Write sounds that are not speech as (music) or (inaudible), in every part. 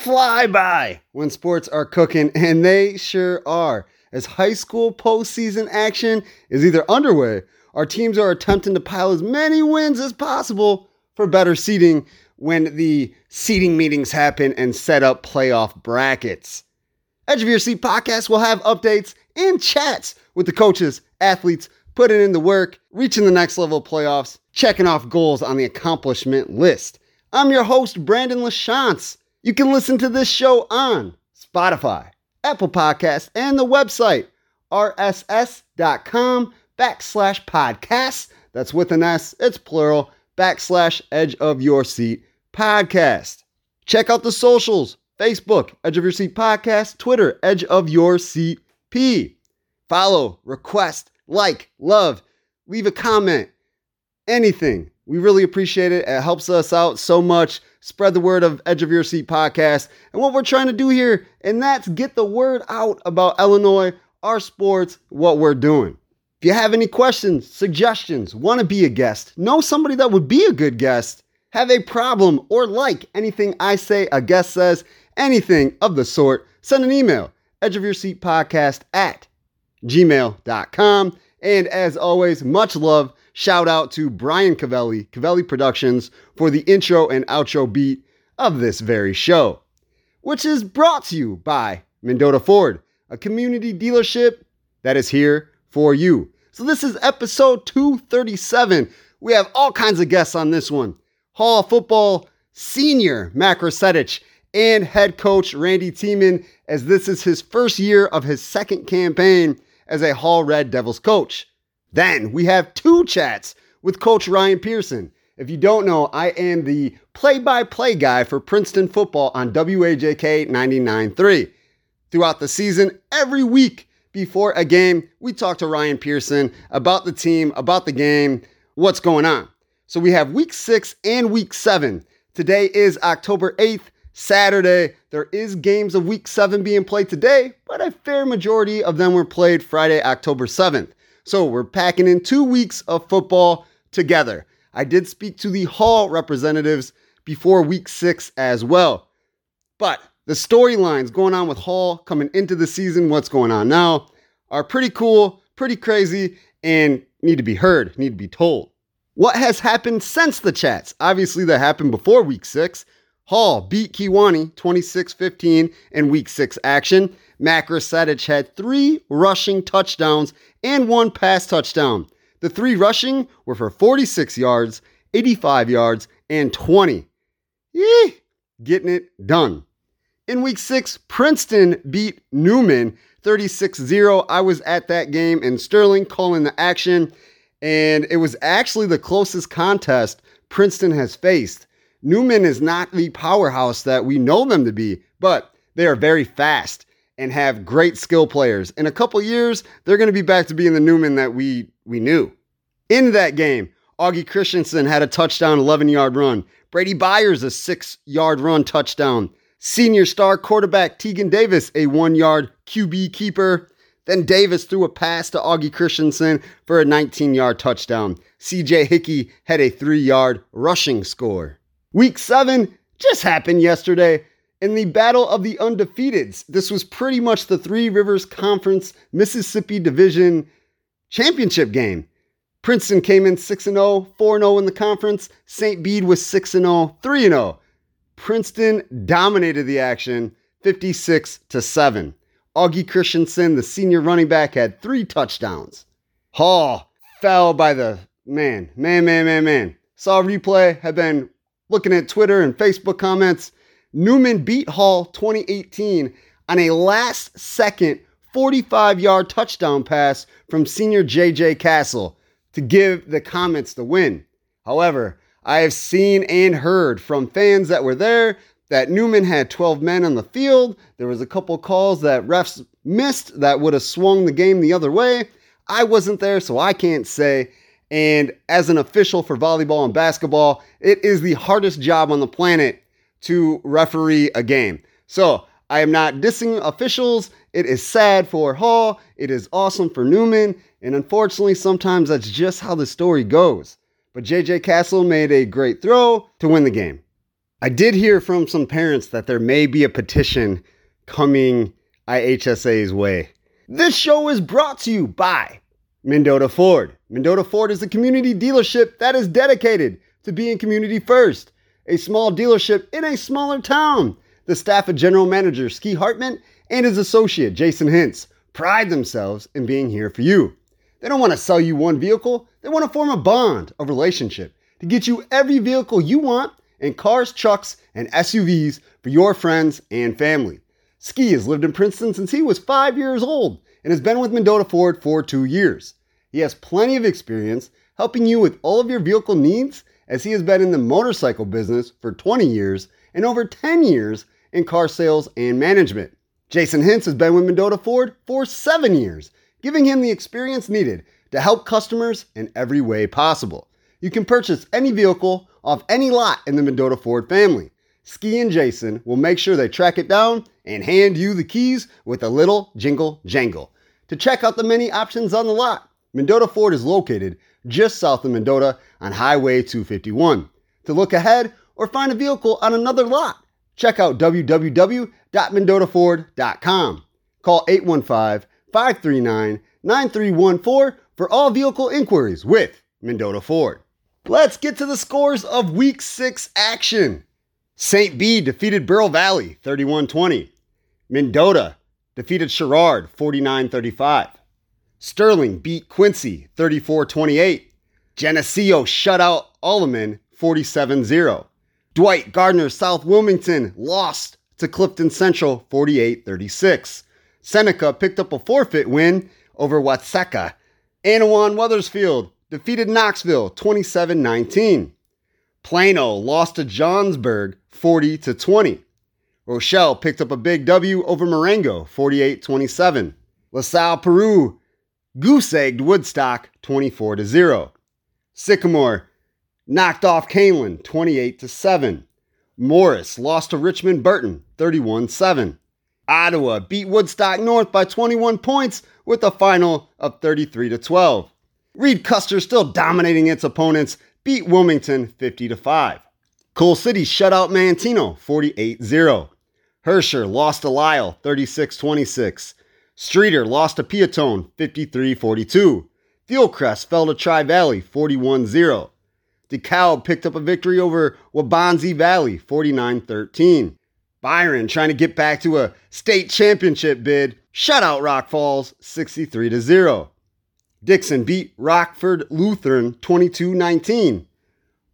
fly by when sports are cooking, and they sure are. As high school postseason action is either underway, our teams are attempting to pile as many wins as possible for better seeding when the seeding meetings happen and set up playoff brackets. Edge of Your Seat podcast will have updates and chats with the coaches, athletes, putting in the work, reaching the next level of playoffs, checking off goals on the accomplishment list. I'm your host, Brandon LaChance. You can listen to this show on Spotify, Apple Podcasts, and the website rss.com backslash podcasts. That's with an S, it's plural, backslash edge of your seat podcast. Check out the socials Facebook, Edge of Your Seat Podcast, Twitter, Edge of Your Seat P. Follow, request, like, love, leave a comment, anything. We really appreciate it. It helps us out so much. Spread the word of Edge of Your Seat podcast and what we're trying to do here, and that's get the word out about Illinois, our sports, what we're doing. If you have any questions, suggestions, want to be a guest, know somebody that would be a good guest, have a problem, or like anything I say, a guest says, anything of the sort, send an email, edge of your seat podcast at gmail.com. And as always, much love. Shout out to Brian Cavelli, Cavelli Productions, for the intro and outro beat of this very show, which is brought to you by Mendota Ford, a community dealership that is here for you. So this is episode 237. We have all kinds of guests on this one. Hall football senior Mac Rosetich and head coach Randy Tiemann, as this is his first year of his second campaign as a Hall Red Devils coach. Then we have two chats with Coach Ryan Pearson. If you don't know, I am the play by play guy for Princeton football on WAJK 99.3. Throughout the season, every week before a game, we talk to Ryan Pearson about the team, about the game, what's going on. So we have week six and week seven. Today is October 8th, Saturday. There is games of week seven being played today, but a fair majority of them were played Friday, October 7th. So we're packing in two weeks of football together. I did speak to the Hall representatives before week six as well. But the storylines going on with Hall coming into the season, what's going on now, are pretty cool, pretty crazy, and need to be heard, need to be told. What has happened since the chats? Obviously, that happened before week six. Hall beat Kewanee 26 15 in week six action. Mac Rosetich had three rushing touchdowns and one pass touchdown. The three rushing were for 46 yards, 85 yards, and 20. Yee! Getting it done. In week six, Princeton beat Newman 36 0. I was at that game in Sterling calling the action, and it was actually the closest contest Princeton has faced. Newman is not the powerhouse that we know them to be, but they are very fast and have great skill players. In a couple years, they're going to be back to being the Newman that we we knew. In that game, Augie Christensen had a touchdown 11 yard run. Brady Byers a 6 yard run touchdown. Senior star quarterback Tegan Davis a 1 yard QB keeper. Then Davis threw a pass to Augie Christensen for a 19 yard touchdown. CJ Hickey had a 3 yard rushing score. Week 7 just happened yesterday in the Battle of the Undefeateds. This was pretty much the Three Rivers Conference Mississippi Division championship game. Princeton came in 6 0, 4 0 in the conference. St. Bede was 6 0, 3 0. Princeton dominated the action 56 to 7. Augie Christensen, the senior running back, had three touchdowns. Hall fell by the man, man, man, man, man. Saw replay, have been looking at Twitter and Facebook comments, Newman beat Hall 2018 on a last second 45 yard touchdown pass from senior JJ Castle to give the Comets the win. However, I have seen and heard from fans that were there that Newman had 12 men on the field. There was a couple calls that refs missed that would have swung the game the other way. I wasn't there, so I can't say. And as an official for volleyball and basketball, it is the hardest job on the planet to referee a game. So I am not dissing officials. It is sad for Hall. It is awesome for Newman. And unfortunately, sometimes that's just how the story goes. But JJ Castle made a great throw to win the game. I did hear from some parents that there may be a petition coming IHSA's way. This show is brought to you by Mendota Ford. Mendota Ford is a community dealership that is dedicated to being community first. A small dealership in a smaller town. The staff of General Manager Ski Hartman and his associate Jason Hintz pride themselves in being here for you. They don't want to sell you one vehicle, they want to form a bond, a relationship to get you every vehicle you want in cars, trucks, and SUVs for your friends and family. Ski has lived in Princeton since he was five years old and has been with Mendota Ford for two years. He has plenty of experience helping you with all of your vehicle needs as he has been in the motorcycle business for 20 years and over 10 years in car sales and management. Jason Hintz has been with Mendota Ford for seven years, giving him the experience needed to help customers in every way possible. You can purchase any vehicle off any lot in the Mendota Ford family. Ski and Jason will make sure they track it down and hand you the keys with a little jingle jangle. To check out the many options on the lot, Mendota Ford is located just south of Mendota on Highway 251. To look ahead or find a vehicle on another lot, check out www.mendotaford.com. Call 815 539 9314 for all vehicle inquiries with Mendota Ford. Let's get to the scores of week six action. St. Bede defeated Bureau Valley 31 20. Mendota defeated Sherrard 49 35. Sterling beat Quincy 34 28. Geneseo shut out Alleman 47 0. Dwight Gardner South Wilmington lost to Clifton Central 48 36. Seneca picked up a forfeit win over Watseka. Annawan Wethersfield defeated Knoxville 27 19. Plano lost to Johnsburg 40 to 20. Rochelle picked up a big W over Marengo 48 27. LaSalle Peru goose egged Woodstock 24 to 0. Sycamore knocked off Kaneland 28 to 7. Morris lost to Richmond Burton 31 7. Ottawa beat Woodstock North by 21 points with a final of 33 to 12. Reed Custer still dominating its opponents, beat Wilmington 50 to 5. Coal City shut out Manteno 48-0. Herscher lost to Lisle 36-26. Streator lost to Peotone 53-42. Fieldcrest fell to Tri Valley 41-0. DeKalb picked up a victory over Waubonsie Valley 49-13. Byron trying to get back to a state championship bid, shut out Rock Falls 63 0. Dixon beat Rockford Lutheran 22 19.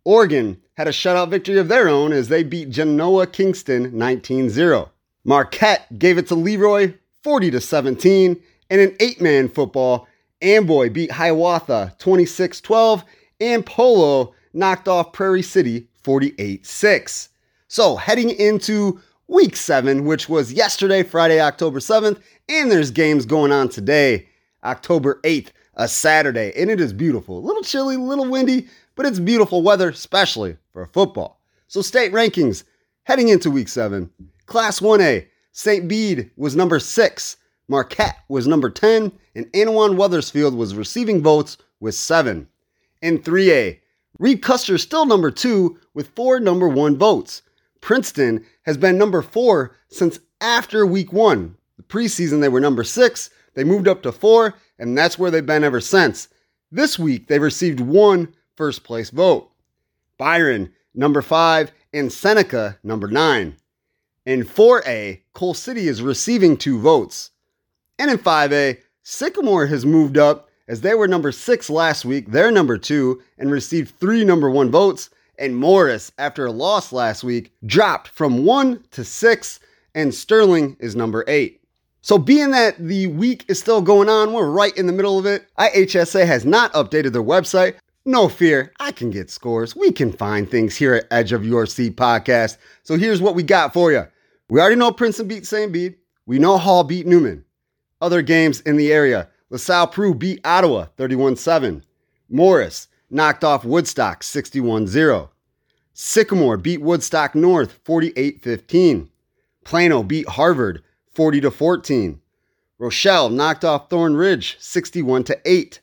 Oregon had a shutout victory of their own as they beat Genoa Kingston 19 0. Marquette gave it to Leroy 40 17. And in eight man football, Amboy beat Hiawatha 26 12. And Polo knocked off Prairie City 48 6. So heading into week seven, which was yesterday, Friday, October 7th, and there's games going on today, October 8th a Saturday, and it is beautiful. A little chilly, a little windy, but it's beautiful weather, especially for football. So, state rankings heading into week seven. Class 1A, St. Bede was number six, Marquette was number 10, and Annawan Wethersfield was receiving votes with seven. In 3A, Reed Custer still number two with four number one votes. Princeton has been number four since after week one. The preseason, they were number six. They moved up to four, and that's where they've been ever since. This week, they received one first place vote. Byron, number five, and Seneca, number nine. In 4A, Coal City is receiving two votes. And in 5A, Sycamore has moved up as they were number six last week. They're number two and received three number one votes. And Morris, after a loss last week, dropped from one to six, and Sterling is number eight. So, being that the week is still going on, we're right in the middle of it. IHSA has not updated their website. No fear, I can get scores. We can find things here at Edge of Your Seat podcast. So, here's what we got for you. We already know Princeton beat St. Bede. We know Hall beat Newman. Other games in the area LaSalle Peru beat Ottawa 31 7. Morris knocked off Woodstock 61 0. Sycamore beat Woodstock North 48 15. Plano beat Harvard 40 to 14. Rochelle knocked off Thorn Ridge 61 to 8.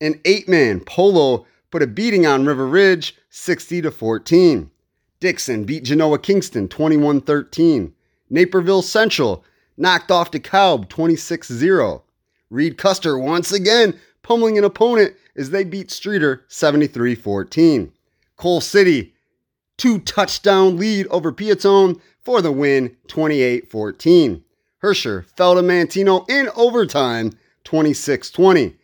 An eight man, Polo put a beating on River Ridge 60 to 14. Dixon beat Genoa Kingston 21 13. Naperville Central knocked off DeKalb 26 0. Reed Custer once again pummeling an opponent as they beat Streator 73 14. Coal City, two touchdown lead over Peotone for the win 28 14. Herscher fell to Manteno in overtime 26 20.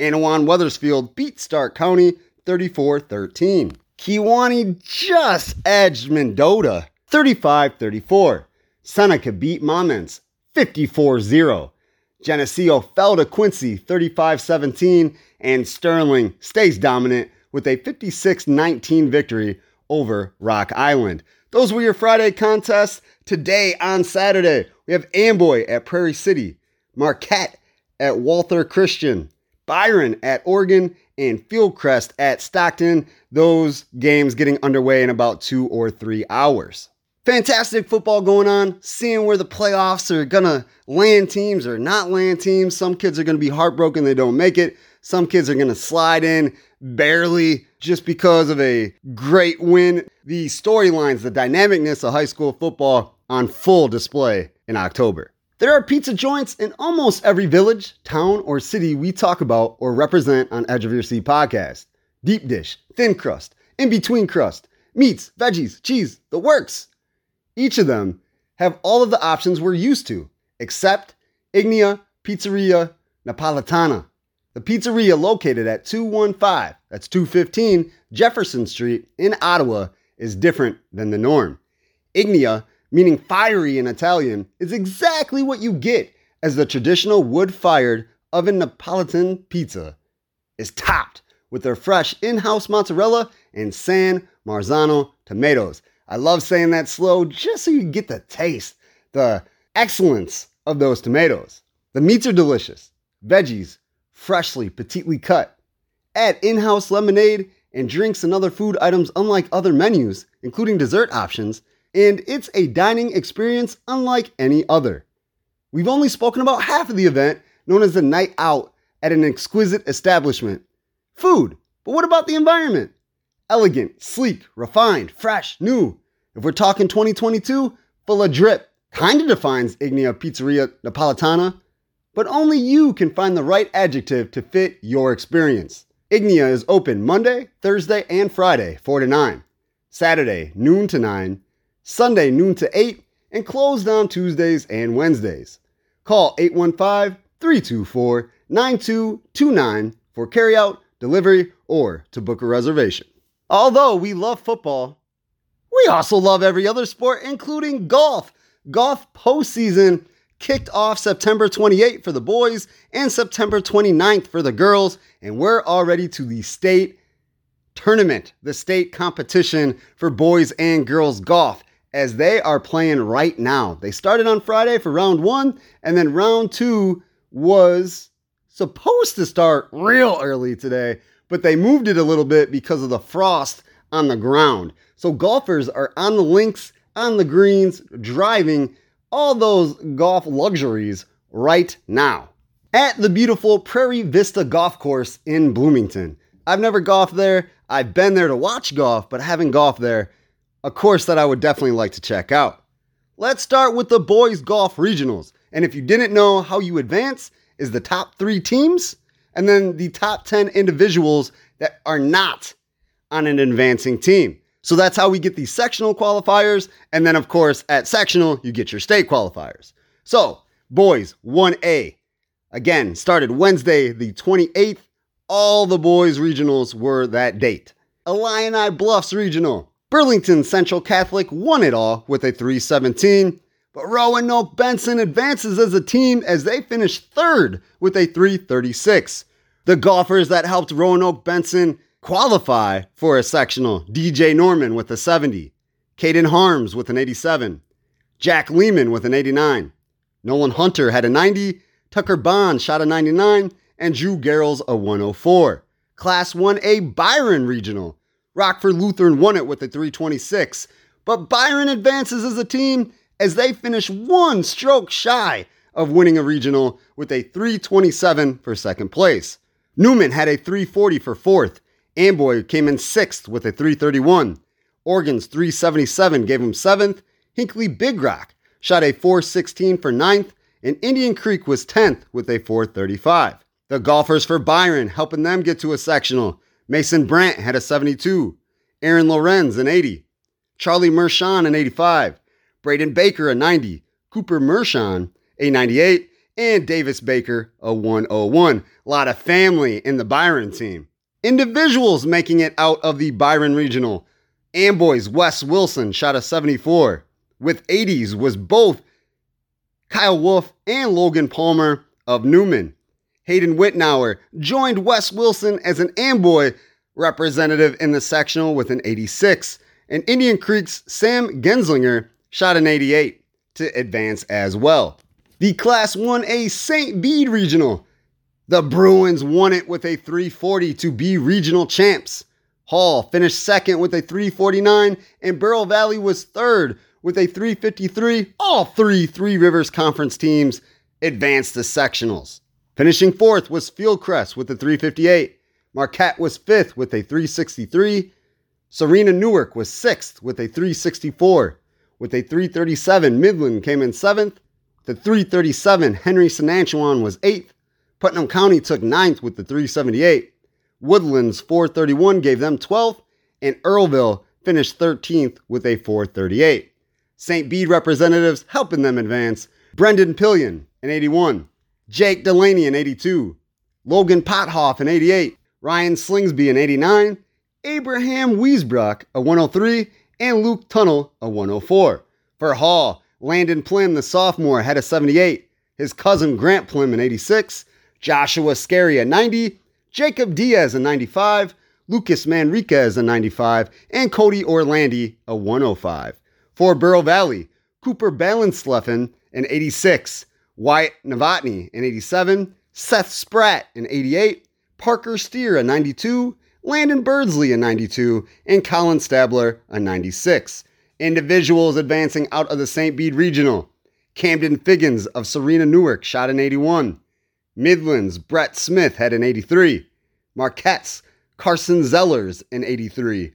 Annawan Wethersfield beat Stark County 34 13. Kewanee just edged Mendota 35 34. Seneca beat Monmouth 54 0. Geneseo fell to Quincy 35 17, and Sterling stays dominant with a 56 19 victory over Rock Island. Those were your Friday contests. Today on Saturday, we have Amboy at Prairie City, Marquette at Walther Christian, Byron at Oregon, and Fieldcrest at Stockton. Those games getting underway in about two or three hours. Fantastic football going on, seeing where the playoffs are gonna land teams or not land teams. Some kids are gonna be heartbroken they don't make it. Some kids are gonna slide in barely just because of a great win. The storylines, the dynamicness of high school football on full display in October. There are pizza joints in almost every village, town, or city we talk about or represent on Edge of Your Seat podcast. Deep dish, thin crust, in between crust, meats, veggies, cheese, the works. Each of them have all of the options we're used to, except Ignia Pizzeria Napolitana. The pizzeria located at 215, that's 215 Jefferson Street in Ottawa, is different than the norm. Ignia meaning fiery in Italian, is exactly what you get as the traditional wood fired oven Napolitan pizza is topped with their fresh in house mozzarella and San Marzano tomatoes. I love saying that slow just so you get the taste, the excellence of those tomatoes. The meats are delicious, veggies freshly, petitely cut. Add in house lemonade and drinks and other food items unlike other menus, including dessert options, and it's a dining experience unlike any other. We've only spoken about half of the event, known as the night out at an exquisite establishment. Food, but what about the environment? Elegant, sleek, refined, fresh, new. If we're talking 2022, full of drip. Kinda defines Ignia Pizzeria Napolitana, but only you can find the right adjective to fit your experience. Ignia is open Monday, Thursday, and Friday, 4 to 9. Saturday, noon to 9. Sunday noon to 8, and closed on Tuesdays and Wednesdays. Call 815 324 9229 for carryout, delivery, or to book a reservation. Although we love football, we also love every other sport, including golf. Golf postseason kicked off September 28th for the boys and September 29th for the girls, and we're already to the state tournament, the state competition for boys and girls golf as they are playing right now. They started on Friday for round one, and then round two was supposed to start real early today, but they moved it a little bit because of the frost on the ground. So golfers are on the links, on the greens, driving all those golf luxuries right now at the beautiful Prairie Vista Golf Course in Bloomington. I've never golfed there. I've been there to watch golf, but haven't golfed there a course that I would definitely like to check out. Let's start with the boys golf regionals. And if you didn't know how you advance is the top 3 teams and then the top 10 individuals that are not on an advancing team. So that's how we get these sectional qualifiers and then of course at sectional you get your state qualifiers. So, boys 1A again started Wednesday the 28th. All the boys regionals were that date. Illini Bluffs regional Burlington Central Catholic won it all with a 317, but Roanoke Benson advances as a team as they finish third with a 336. The golfers that helped Roanoke Benson qualify for a sectional DJ Norman with a 70, Caden Harms with an 87, Jack Lehman with an 89, Nolan Hunter had a 90, Tucker Bond shot a 99, and Drew Garrels a 104. Class 1A Byron Regional Rockford Lutheran won it with a 326, but Byron advances as a team as they finish one stroke shy of winning a regional with a 327 for second place. Newman had a 340 for fourth. Amboy came in sixth with a 331. Oregon's 377 gave him seventh. Hinckley Big Rock shot a 416 for ninth, and Indian Creek was 10th with a 435. The golfers for Byron helping them get to a sectional. Mason Brandt had a 72, Aaron Lorenz an 80, Charlie Mershon an 85, Braden Baker a 90, Cooper Mershon a 98, and Davis Baker a 101. A lot of family in the Byron team. Individuals making it out of the Byron Regional. Amboy's Wes Wilson shot a 74. With 80s was both Kyle Wolf and Logan Palmer of Newman. Hayden Whitnauer joined Wes Wilson as an Amboy representative in the sectional with an 86, and Indian Creek's Sam Genslinger shot an 88 to advance as well. The Class 1A St. Bede Regional. The Bruins won it with a 340 to be regional champs. Hall finished second with a 349, and Bureau Valley was third with a 353. All three Three Rivers Conference teams advanced to sectionals. Finishing fourth was Fieldcrest with a 358. Marquette was fifth with a 363. Serena Newark was sixth with a 364. With a 337, Midland came in seventh. The 337, Henry Senachwine was eighth. Putnam County took ninth with the 378. Woodlands 431 gave them 12th, and Earlville finished 13th with a 438. St. Bede representatives helping them advance Brendan Pillion in 81, Jake Delaney in 82, Logan Pothoff in 88, Ryan Slingsby in 89, Abraham Wiesbrock a 103, and Luke Tunnel a 104. For Hall, Landon Plim, the sophomore, had a 78, his cousin Grant Plim in 86, Joshua Scary a 90, Jacob Diaz a 95, Lucas Manriquez a 95, and Cody Orlandi a 105. For Bureau Valley, Cooper Balansleffen an 86, Wyatt Novotny, an 87, Seth Spratt, an 88, Parker Steer, a 92, Landon Birdsley, a 92, and Colin Stabler, a 96. Individuals advancing out of the St. Bede Regional. Camden Figgins of Serena Newark shot an 81. Midlands, Brett Smith had an 83. Marquette's Carson Zellers, an 83.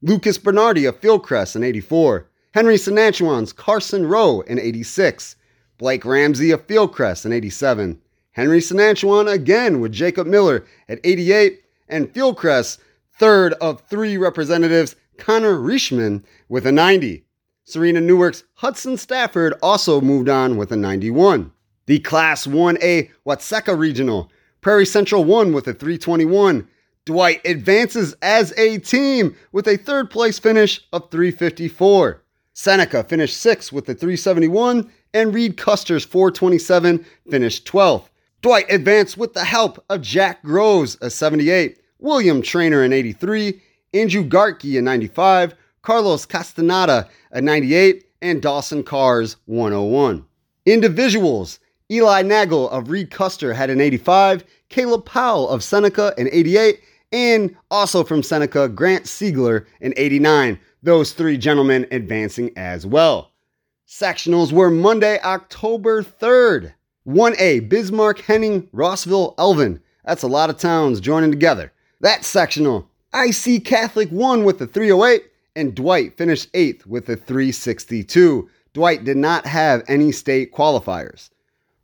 Lucas Bernardi of Fieldcrest, an 84. Henry Senachwine's Carson Rowe, an 86. Blake Ramsey of Fieldcrest in 87. Henry Senachwine again with Jacob Miller at 88. And Fieldcrest, third of three representatives, Connor Richman with a 90. Serena Newark's Hudson Stafford also moved on with a 91. The Class 1A Watseka Regional, Prairie Central won with a 321. Dwight advances as a team with a third place finish of 354. Seneca finished sixth with a 371, and Reed Custer's 427 finished 12th. Dwight advanced with the help of Jack Groves, a 78, William Trainer, an 83, Andrew Gartke, a 95, Carlos Castaneda, a 98, and Dawson Cars, 101. Individuals Eli Nagel of Reed Custer had an 85, Caleb Powell of Seneca, an 88, and also from Seneca, Grant Siegler, an 89. Those three gentlemen advancing as well. Sectionals were Monday, October 3rd. 1A, Bismarck, Henning, Rossville, Alvin. That's a lot of towns joining together. That sectional, IC Catholic won with the 308, and Dwight finished 8th with the 362. Dwight did not have any state qualifiers.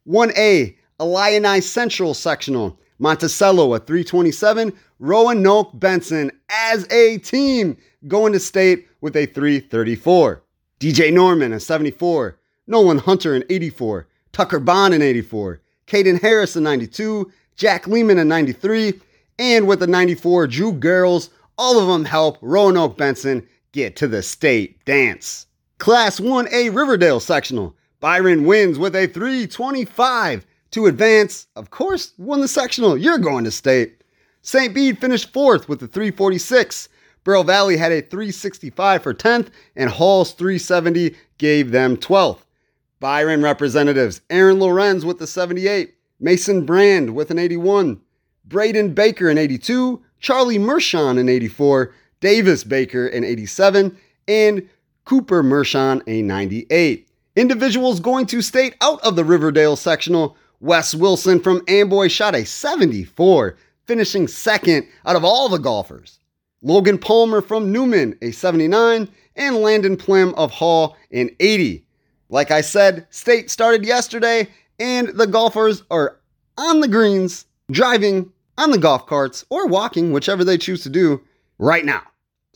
1A, Illini Central sectional, Monticello at 327, Roanoke Benson as a team going to state with a 334. DJ Norman, a 74. Nolan Hunter, an 84. Tucker Bond, an 84. Caden Harris, a 92. Jack Lehman, a 93. And with a 94, Drew Garrels. All of them help Roanoke Benson get to the state dance. Class 1A Riverdale sectional. Byron wins with a 325 to advance. Of course, won the sectional. You're going to state. St. Bede finished fourth with a 346. Bureau Valley had a 365 for 10th, and Hall's 370 gave them 12th. Byron representatives Aaron Lorenz with the 78, Mason Brand with an 81, Braden Baker an 82, Charlie Mershon an 84, Davis Baker an 87, and Cooper Mershon a 98. Individuals going to state out of the Riverdale sectional, Wes Wilson from Amboy shot a 74, finishing second out of all the golfers. Logan Palmer from Newman, a 79, and Landon Plim of Hall, an 80. Like I said, state started yesterday, and the golfers are on the greens, driving on the golf carts, or walking, whichever they choose to do, right now.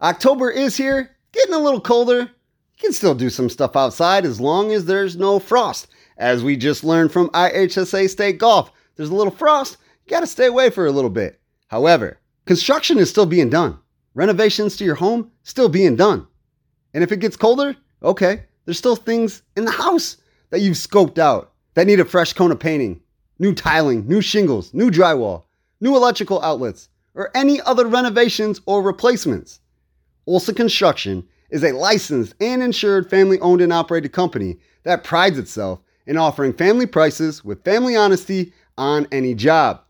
October is here, getting a little colder. You can still do some stuff outside as long as there's no frost. As we just learned from IHSA State Golf, there's a little frost, you gotta stay away for a little bit. However, construction is still being done. Renovations to your home still being done. And if it gets colder, okay, there's still things in the house that you've scoped out that need a fresh coat of painting, new tiling, new shingles, new drywall, new electrical outlets, or any other renovations or replacements. Olson Construction is a licensed and insured family owned and operated company that prides itself in offering family prices with family honesty on any job.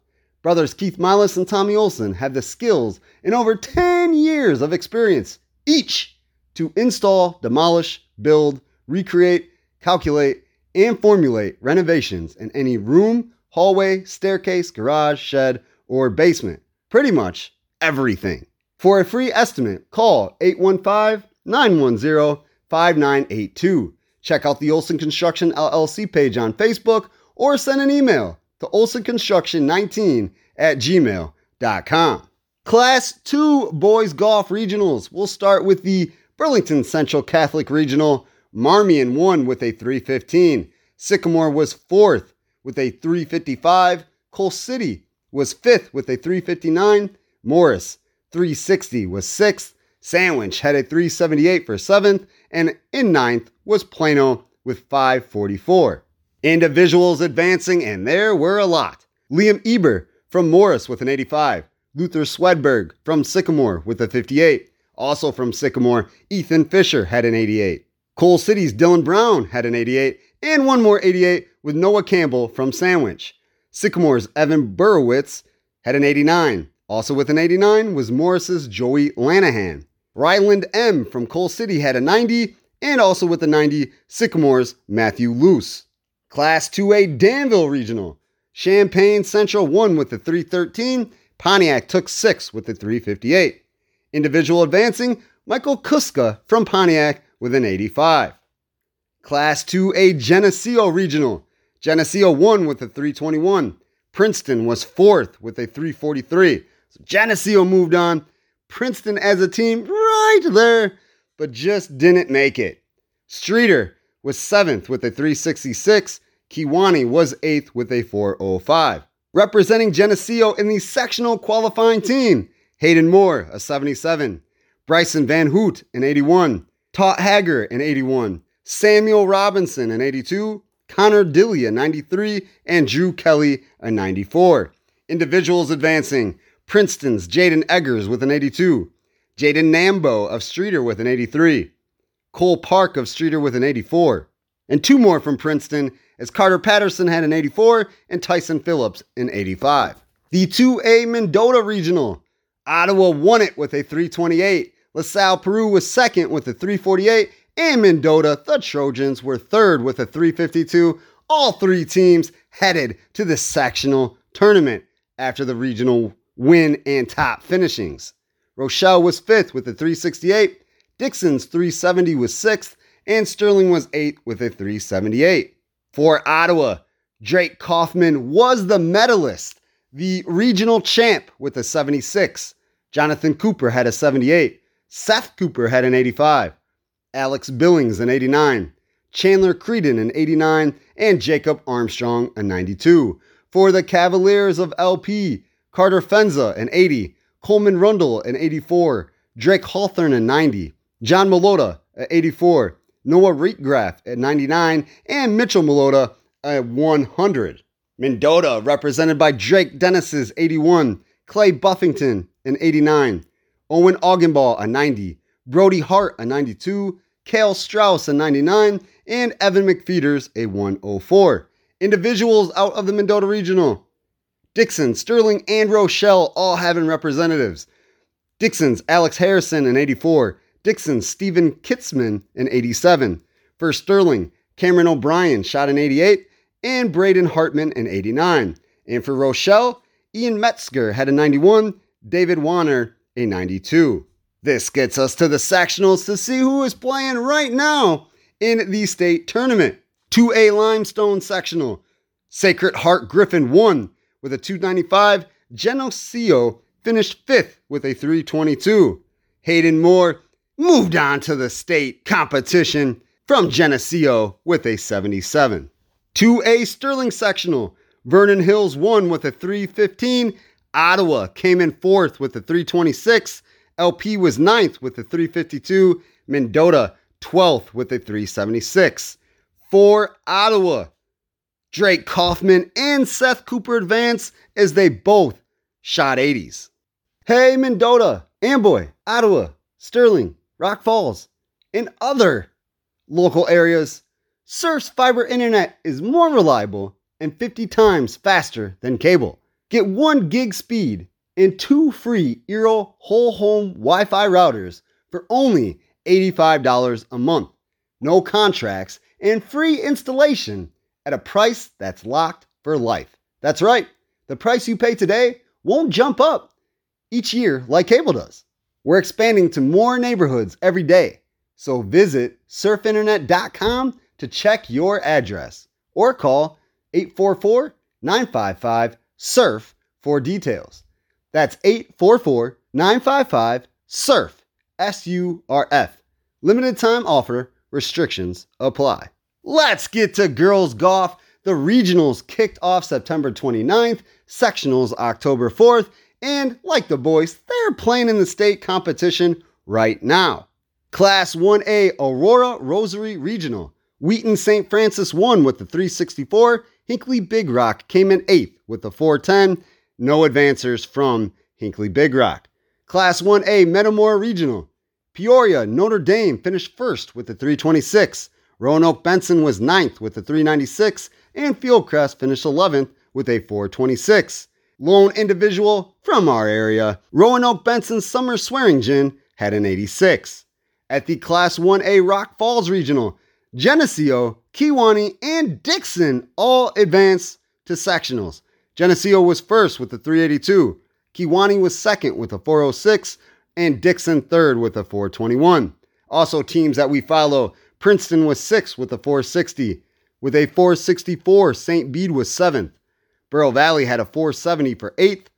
Brothers Keith Milas and Tommy Olson have the skills and over 10 years of experience each to install, demolish, build, recreate, calculate, and formulate renovations in any room, hallway, staircase, garage, shed, or basement. Pretty much everything. For a free estimate, call 815 910 5982. Check out the Olson Construction LLC page on Facebook or send an email to olsonconstruction19 at gmail.com. Class 2 Boys Golf Regionals. We'll start with the Burlington Central Catholic Regional. Marmion won with a 315. Sycamore was fourth with a 355. Coal City was fifth with a 359. Morris 360 was sixth. Sandwich had a 378 for seventh. And in ninth was Plano with 544. Individuals advancing, and there were a lot. Liam Eber from Morris with an 85. Luther Swedberg from Sycamore with a 58. Also from Sycamore, Ethan Fisher had an 88. Coal City's Dylan Brown had an 88, and one more 88 with Noah Campbell from Sandwich. Sycamore's Evan Burowitz had an 89. Also with an 89 was Morris's Joey Lanahan. Ryland M from Coal City had a 90, and also with the 90, Sycamore's Matthew Luce. Class 2A Danville Regional. Champaign Central won with the 313. Pontiac took six with the 358. Individual advancing, Michael Kuska from Pontiac with an 85. Class 2A Geneseo Regional. Geneseo won with a 321. Princeton was fourth with a 343. So Geneseo moved on. Princeton as a team right there, but just didn't make it. Streator was seventh with a 366. Kewanee was eighth with a 405. Representing Geneseo in the sectional qualifying team, Hayden Moore, a 77. Bryson Van Hoot, an 81. Taut Hager, an 81. Samuel Robinson, an 82. Connor Dilly, a 93. And Drew Kelly, a 94. Individuals advancing Princeton's Jaden Eggers with an 82. Jaden Nambo of Streator with an 83. Cole Park of Streator with an 84. And two more from Princeton, as Carter Patterson had an 84 and Tyson Phillips an 85. The 2A Mendota Regional. Ottawa won it with a 328. LaSalle Peru was second with a 348. And Mendota, the Trojans, were third with a 352. All three teams headed to the sectional tournament after the regional win and top finishings. Rochelle was fifth with a 368. Dixon's 370 was sixth, and Sterling was eighth with a 378. For Ottawa, Drake Kaufman was the medalist, the regional champ with a 76. Jonathan Cooper had a 78. Seth Cooper had an 85. Alex Billings an 89. Chandler Creedon an 89. And Jacob Armstrong a 92. For the Cavaliers of LP, Carter Fenza an 80. Coleman Rundle an 84. Drake Hawthorne a 90. John Malota at 84, Noah Reitgraff at 99, and Mitchell Malota at 100. Mendota represented by Drake Dennis's 81, Clay Buffington an 89, Owen Augenball a 90, Brody Hart a 92, Kale Strauss a 99, and Evan McFeeters a 104. Individuals out of the Mendota Regional. Dixon, Sterling, and Rochelle all having representatives. Dixon's Alex Harrison in 84, Dixon's Stephen Kitzman in 87. For Sterling, Cameron O'Brien shot in 88, and Braden Hartman in 89. And for Rochelle, Ian Metzger had a 91, David Warner a 92. This gets us to the sectionals to see who is playing right now in the state tournament. 2A Limestone sectional. Sacred Heart Griffin won with a 295. Geneseo finished fifth with a 322. Hayden Moore moved on to the state competition from Geneseo with a 77. 2A Sterling sectional. Vernon Hills won with a 315. Ottawa came in fourth with a 326. LP was ninth with a 352. Mendota 12th with a 376. For Ottawa, Drake Kaufman and Seth Cooper advance as they both shot 80s. Hey, Mendota, Amboy, Ottawa, Sterling, Rock Falls, and other local areas, Surf's fiber internet is more reliable and 50 times faster than cable. Get 1 gig speed and two free Eero whole home Wi Fi routers for only $85 a month. No contracts and free installation at a price that's locked for life. That's right, the price you pay today won't jump up each year like cable does. We're expanding to more neighborhoods every day, so visit surfinternet.com to check your address or call 844 955 SURF for details. That's 844 955 SURF, S U R F. Limited time offer, restrictions apply. Let's get to girls golf. The regionals kicked off September 29th, sectionals October 4th, and like the boys, they're playing in the state competition right now. Class 1A Aurora Rosary Regional. Wheaton St. Francis won with the 364. Hinckley Big Rock came in 8th with the 410. No advancers from Hinckley Big Rock. Class 1A Metamora Regional. Peoria Notre Dame finished first with the 326. Roanoke Benson was ninth with a 396, and Fieldcrest finished 11th with a 426. Lone individual from our area, Roanoke Benson Summer Swearingen had an 86. At the Class 1A Rock Falls Regional, Geneseo, Kewanee, and Dixon all advanced to sectionals. Geneseo was first with a 382. Kewanee was second with a 406, and Dixon third with a 421. Also, teams that we follow Princeton was sixth with a 460. With a 464, St. Bede was seventh. Bureau Valley had a 470 for eighth.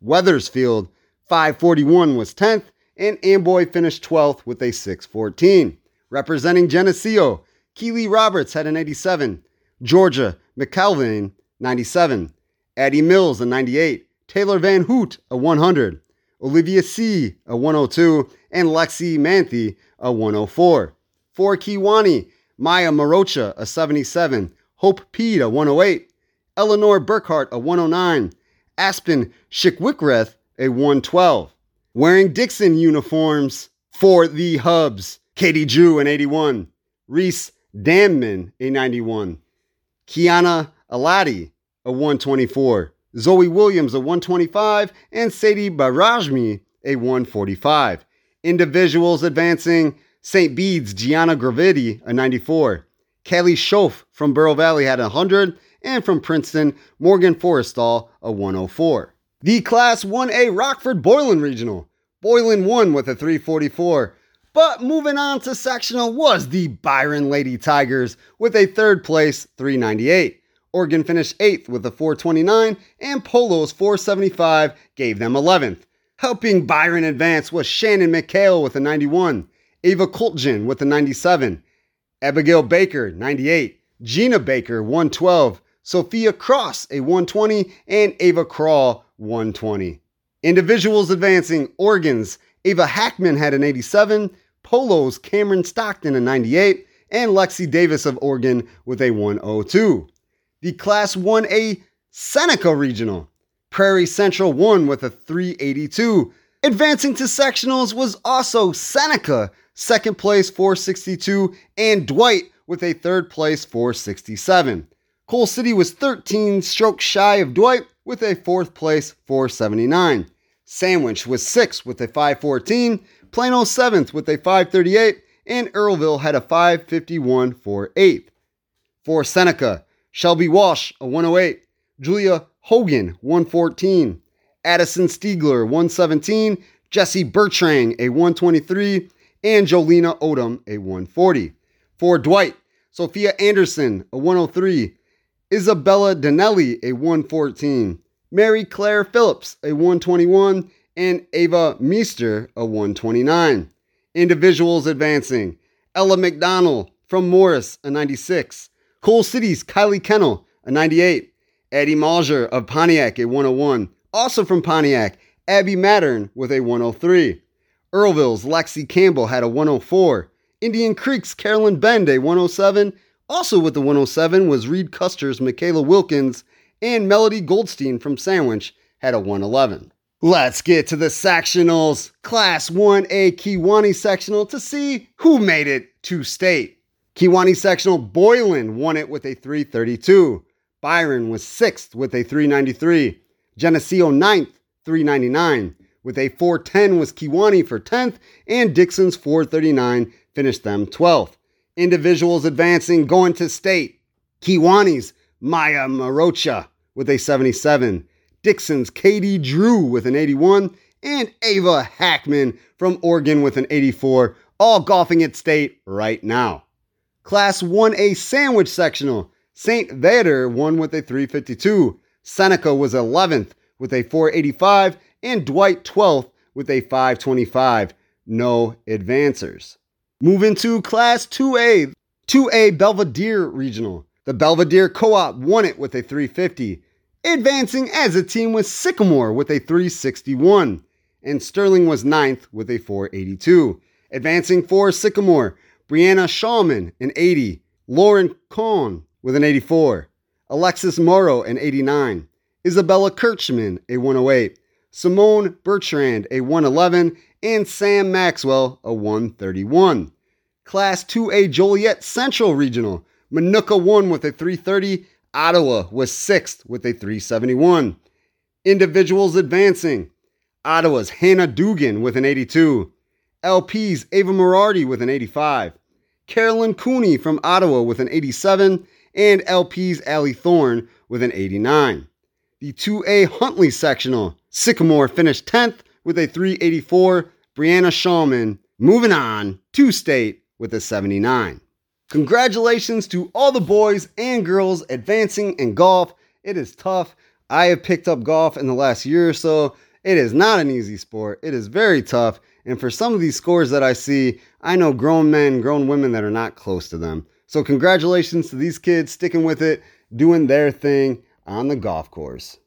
Wethersfield, 541 was 10th. And Amboy finished 12th with a 614. Representing Geneseo, Keeley Roberts had an 87. Georgia, McKelvin, 97. Addie Mills, a 98. Taylor Van Hoot, a 100. Olivia C., a 102. And Lexi Manthe, a 104. For Kewanee, Maya Marocha, a 77. Hope Pede, a 108. Eleanor Burkhart, a 109. Aspen Shickwickreth, a 112. Wearing Dixon uniforms for the Hubs, Katie Drew, an 81. Reese Damman, a 91. Kiana Aladi, a 124. Zoe Williams, a 125. And Sadie Barajmi, a 145. Individuals advancing St. Bede's Gianna Gravity, a 94. Kelly Schoaf from Bureau Valley had a 100. And from Princeton, Morgan Forrestal, a 104. The Class 1A Rockford Boylan Regional. Boylan won with a 344. But moving on to sectional was the Byron Lady Tigers with a third place 398. Oregon finished 8th with a 429, and Polo's 475 gave them 11th. Helping Byron advance was Shannon McHale with a 91. Ava Coltgen with a 97, Abigail Baker, 98, Gina Baker, 112, Sophia Cross, a 120, and Ava Crawl, 120. Individuals advancing, Oregon's, Ava Hackman had an 87, Polo's Cameron Stockton, a 98, and Lexi Davis of Oregon with a 102. The Class 1A Seneca Regional, Prairie Central won with a 382. Advancing to sectionals was also Seneca, second place 462, and Dwight with a third place 467. Coal City was 13 strokes shy of Dwight with a fourth place 479. Sandwich was 6 with a 514, Plano 7th with a 538, and Earlville had a 551 for 8th. For Seneca, Shelby Walsh a 108, Julia Hogan 114, Addison Stiegler 117, Jesse Bertrand, a 123, and Jolena Odom, a 140. For Dwight, Sophia Anderson, a 103, Isabella Danelli, a 114, Mary Claire Phillips, a 121, and Ava Meester, a 129. Individuals advancing Ella McDonald from Morris, a 96. Coal City's, Kylie Kennel, a 98. Eddie Malger of Pontiac, a 101. Also from Pontiac, Abby Mattern with a 103. Earlville's Lexi Campbell had a 104. Indian Creek's Carolyn Bend, a 107. Also with the 107 was Reed Custer's Michaela Wilkins, and Melody Goldstein from Sandwich had a 111. Let's get to the sectionals. Class 1A Kewanee sectional to see who made it to state. Kewanee sectional Boylan won it with a 332. Byron was 6th with a 393. Geneseo 9th, 399. With a 410 was Kewanee for 10th, and Dixon's 439 finished them 12th. Individuals advancing going to state. Kewanee's Maya Marocha with a 77. Dixon's Katie Drew with an 81. And Ava Hackman from Oregon with an 84. All golfing at state right now. Class 1A sandwich sectional. St. Bede won with a 352. Seneca was 11th with a 485 and Dwight 12th with a 525. No advancers. Moving to Class 2A, 2A Belvidere Regional. The Belvidere Co op won it with a 350, advancing as a team with Sycamore with a 361, and Sterling was ninth with a 482. Advancing for Sycamore, Brianna Shawman, an 80, Lauren Cohn with an 84, Alexis Morrow, an 89, Isabella Kirchman, a 108, Simone Bertrand, a 111, and Sam Maxwell, a 131. Class 2A Joliet Central Regional, Minooka won with a 330, Ottawa was 6th with a 371. Individuals advancing, Ottawa's Hannah Dugan with an 82, LP's Ava Morardi with an 85, Carolyn Cooney from Ottawa with an 87, and LP's Allie Thorne with an 89. The 2A Huntley sectional, Sycamore finished 10th with a 384. Brianna Shawman moving on to state with a 79. Congratulations to all the boys and girls advancing in golf. It is tough. I have picked up golf in the last year or so. It is not an easy sport. It is very tough. And for some of these scores that I see, I know grown men, grown women that are not close to them. So, congratulations to these kids sticking with it, doing their thing on the golf course.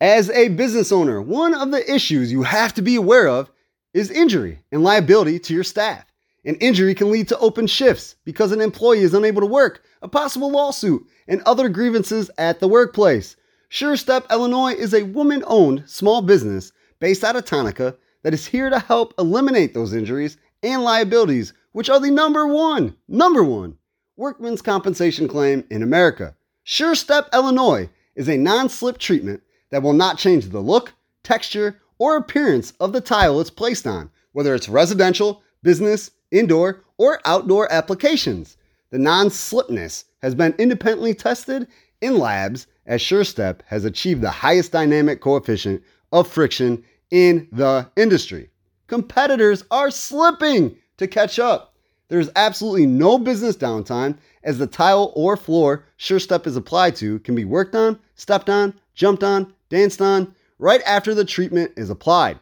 As a business owner, one of the issues you have to be aware of is injury and liability to your staff. An injury can lead to open shifts because an employee is unable to work, a possible lawsuit, and other grievances at the workplace. SureStep Illinois is a woman owned small business based out of Tonica that is here to help eliminate those injuries and liabilities, which are the number one, number one workman's compensation claim in America. SureStep Illinois is a non slip treatment that will not change the look, texture, or appearance of the tile it's placed on, whether it's residential, business, indoor, or outdoor applications. The non slipness has been independently tested in labs as SureStep has achieved the highest dynamic coefficient of friction in the industry. Competitors are slipping to catch up. There's absolutely no business downtime as the tile or floor SureStep is applied to can be worked on, stepped on, jumped on, danced on right after the treatment is applied.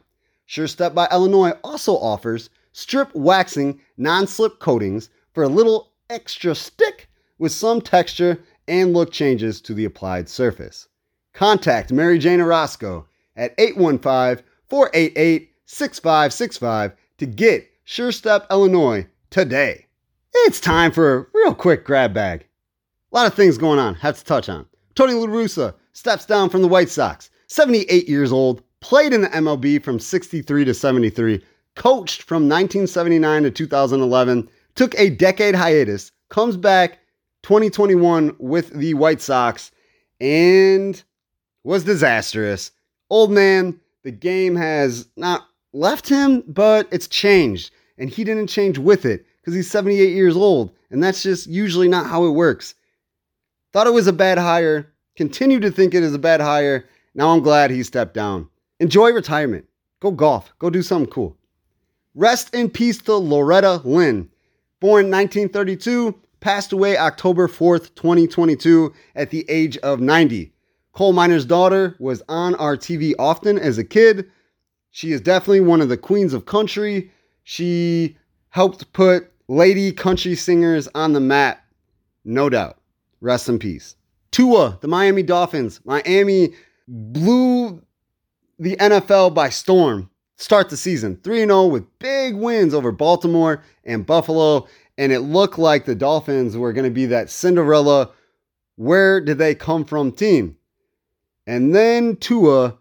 SureStep by Illinois also offers strip waxing non slip coatings for a little extra stick with some texture and look changes to the applied surface. Contact Mary Jane Orozco at 815 488 6565 to get SureStep Illinois today. It's time for a real quick grab bag. A lot of things going on, have to touch on. Tony La Russa steps down from the White Sox, 78 years old, played in the MLB from 63 to 73, coached from 1979 to 2011, took a decade hiatus, comes back 2021 with the White Sox, and was disastrous. Old man, the game has not left him, but it's changed. And he didn't change with it because he's 78 years old. And that's just usually not how it works. Thought it was a bad hire, continue to think it is a bad hire. Now I'm glad he stepped down. Enjoy retirement. Go golf. Go do something cool. Rest in peace to Loretta Lynn. Born 1932, passed away October 4th, 2022, at the age of 90. Coal miner's daughter was on our TV often as a kid. She is definitely one of the queens of country. She helped put lady country singers on the map, no doubt. Rest in peace. Tua, the Miami Dolphins. Miami blew the NFL by storm. Start the season 3 0 with big wins over Baltimore and Buffalo. And it looked like the Dolphins were going to be that Cinderella, where did they come from team. And then Tua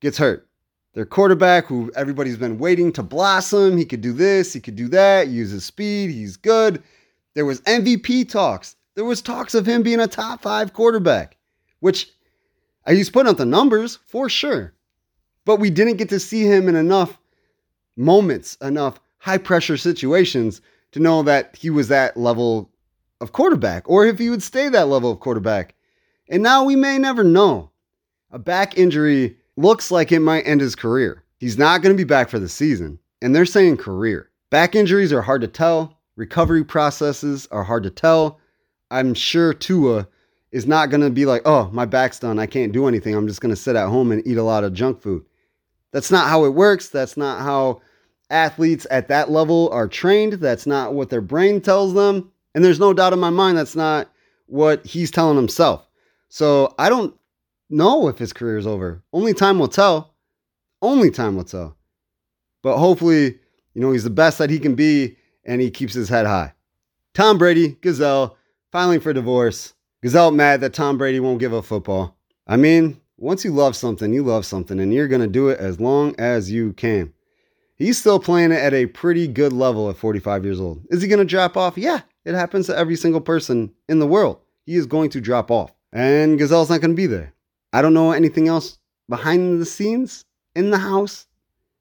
gets hurt. Their quarterback, who everybody's been waiting to blossom, he could do this, he could do that, use his speed, he's good. There was MVP talks. There was talks of him being a top five quarterback, which he's putting up the numbers for sure. But we didn't get to see him in enough moments, enough high pressure situations to know that he was that level of quarterback or if he would stay that level of quarterback. And now we may never know. A back injury looks like it might end his career. He's not going to be back for the season. And they're saying career. Back injuries are hard to tell, recovery processes are hard to tell. I'm sure Tua is not going to be like, oh, my back's done. I can't do anything. I'm just going to sit at home and eat a lot of junk food. That's not how it works. That's not how athletes at that level are trained. That's not what their brain tells them. And there's no doubt in my mind that's not what he's telling himself. So I don't know if his career is over. Only time will tell. Only time will tell. But hopefully, you know, he's the best that he can be and he keeps his head high. Tom Brady, Gisele, filing for divorce. Gisele mad that Tom Brady won't give up football. I mean, once you love something, you love something, and you're going to do it as long as you can. He's still playing it at a pretty good level at 45 years old. Is he going to drop off? Yeah, it happens to every single person in the world. He is going to drop off, and Gisele's not going to be there. I don't know anything else behind the scenes, in the house,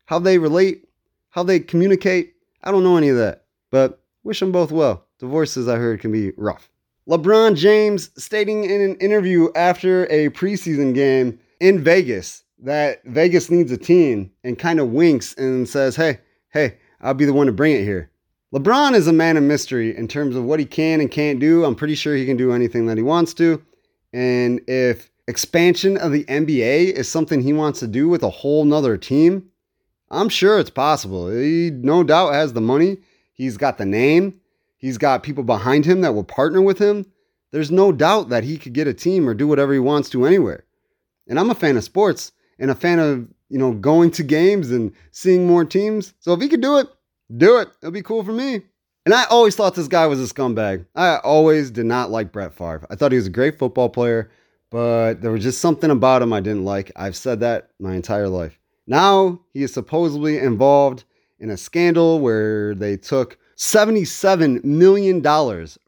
how they relate, how they communicate. I don't know any of that, but wish them both well. Divorces, I heard, can be rough. LeBron James stating in an interview after a preseason game in Vegas that Vegas needs a team and kind of winks and says, Hey, hey, I'll be the one to bring it here. LeBron is a man of mystery in terms of what he can and can't do. I'm pretty sure he can do anything that he wants to. And if expansion of the NBA is something he wants to do with a whole nother team, I'm sure it's possible. He no doubt has the money, he's got the name, He's got people behind him that will partner with him. There's no doubt that he could get a team or do whatever he wants to anywhere. And I'm a fan of sports and a fan of, you know, going to games and seeing more teams. So if he could do it, do it. It'll be cool for me. And I always thought this guy was a scumbag. I always did not like Brett Favre. I thought he was a great football player, but there was just something about him I didn't like. I've said that my entire life. Now he is supposedly involved in a scandal where they took $77 million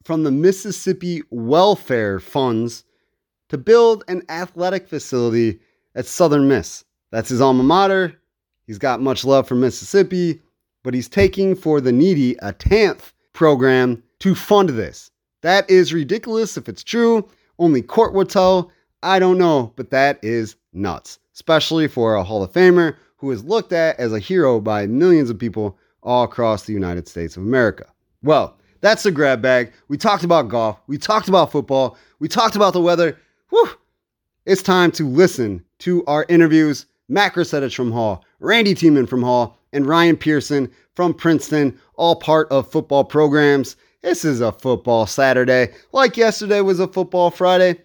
from the Mississippi Welfare Funds to build an athletic facility at Southern Miss. That's his alma mater. He's got much love for Mississippi, but he's taking for the needy a TANF program to fund this. That is ridiculous if it's true. Only court will tell. I don't know, but that is nuts, especially for a Hall of Famer who is looked at as a hero by millions of people all across the United States of America. Well, that's the grab bag. We talked about golf. We talked about football. We talked about the weather. Whew. It's time to listen to our interviews. Matt Gracetich from Hall, Randy Tiemann from Hall, and Ryan Pearson from Princeton, all part of football programs. This is a football Saturday, like yesterday was a football Friday.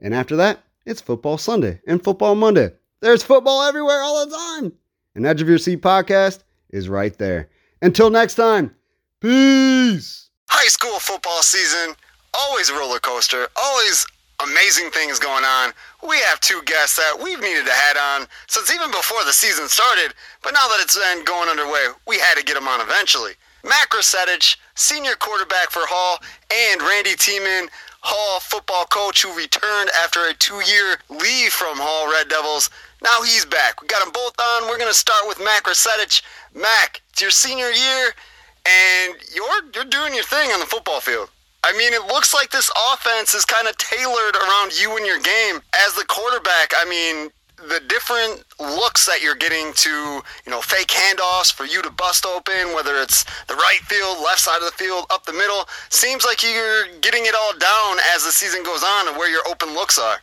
And after that, it's football Sunday and football Monday. There's football everywhere all the time. And Edge of Your Seat podcast is right there. Until next time, peace. High school football season, always a roller coaster, always amazing things going on. We have two guests that we've needed to have on since even before the season started, but now that it's been going underway, we had to get them on eventually. Matt Gracetich, senior quarterback for Hall, and Randy Tiemann, Hall football coach who returned after a two-year leave from Hall Red Devils. Now he's back. We got them both on. We're going to start with Matt Gracetich. Mac, it's your senior year, and you're you're doing your thing on the football field. I mean, it looks like this offense is kind of tailored around you and your game as the quarterback. I mean, the different looks that you're getting to, you know, fake handoffs for you to bust open, whether it's the right field, left side of the field, up the middle, seems like you're getting it all down as the season goes on and where your open looks are.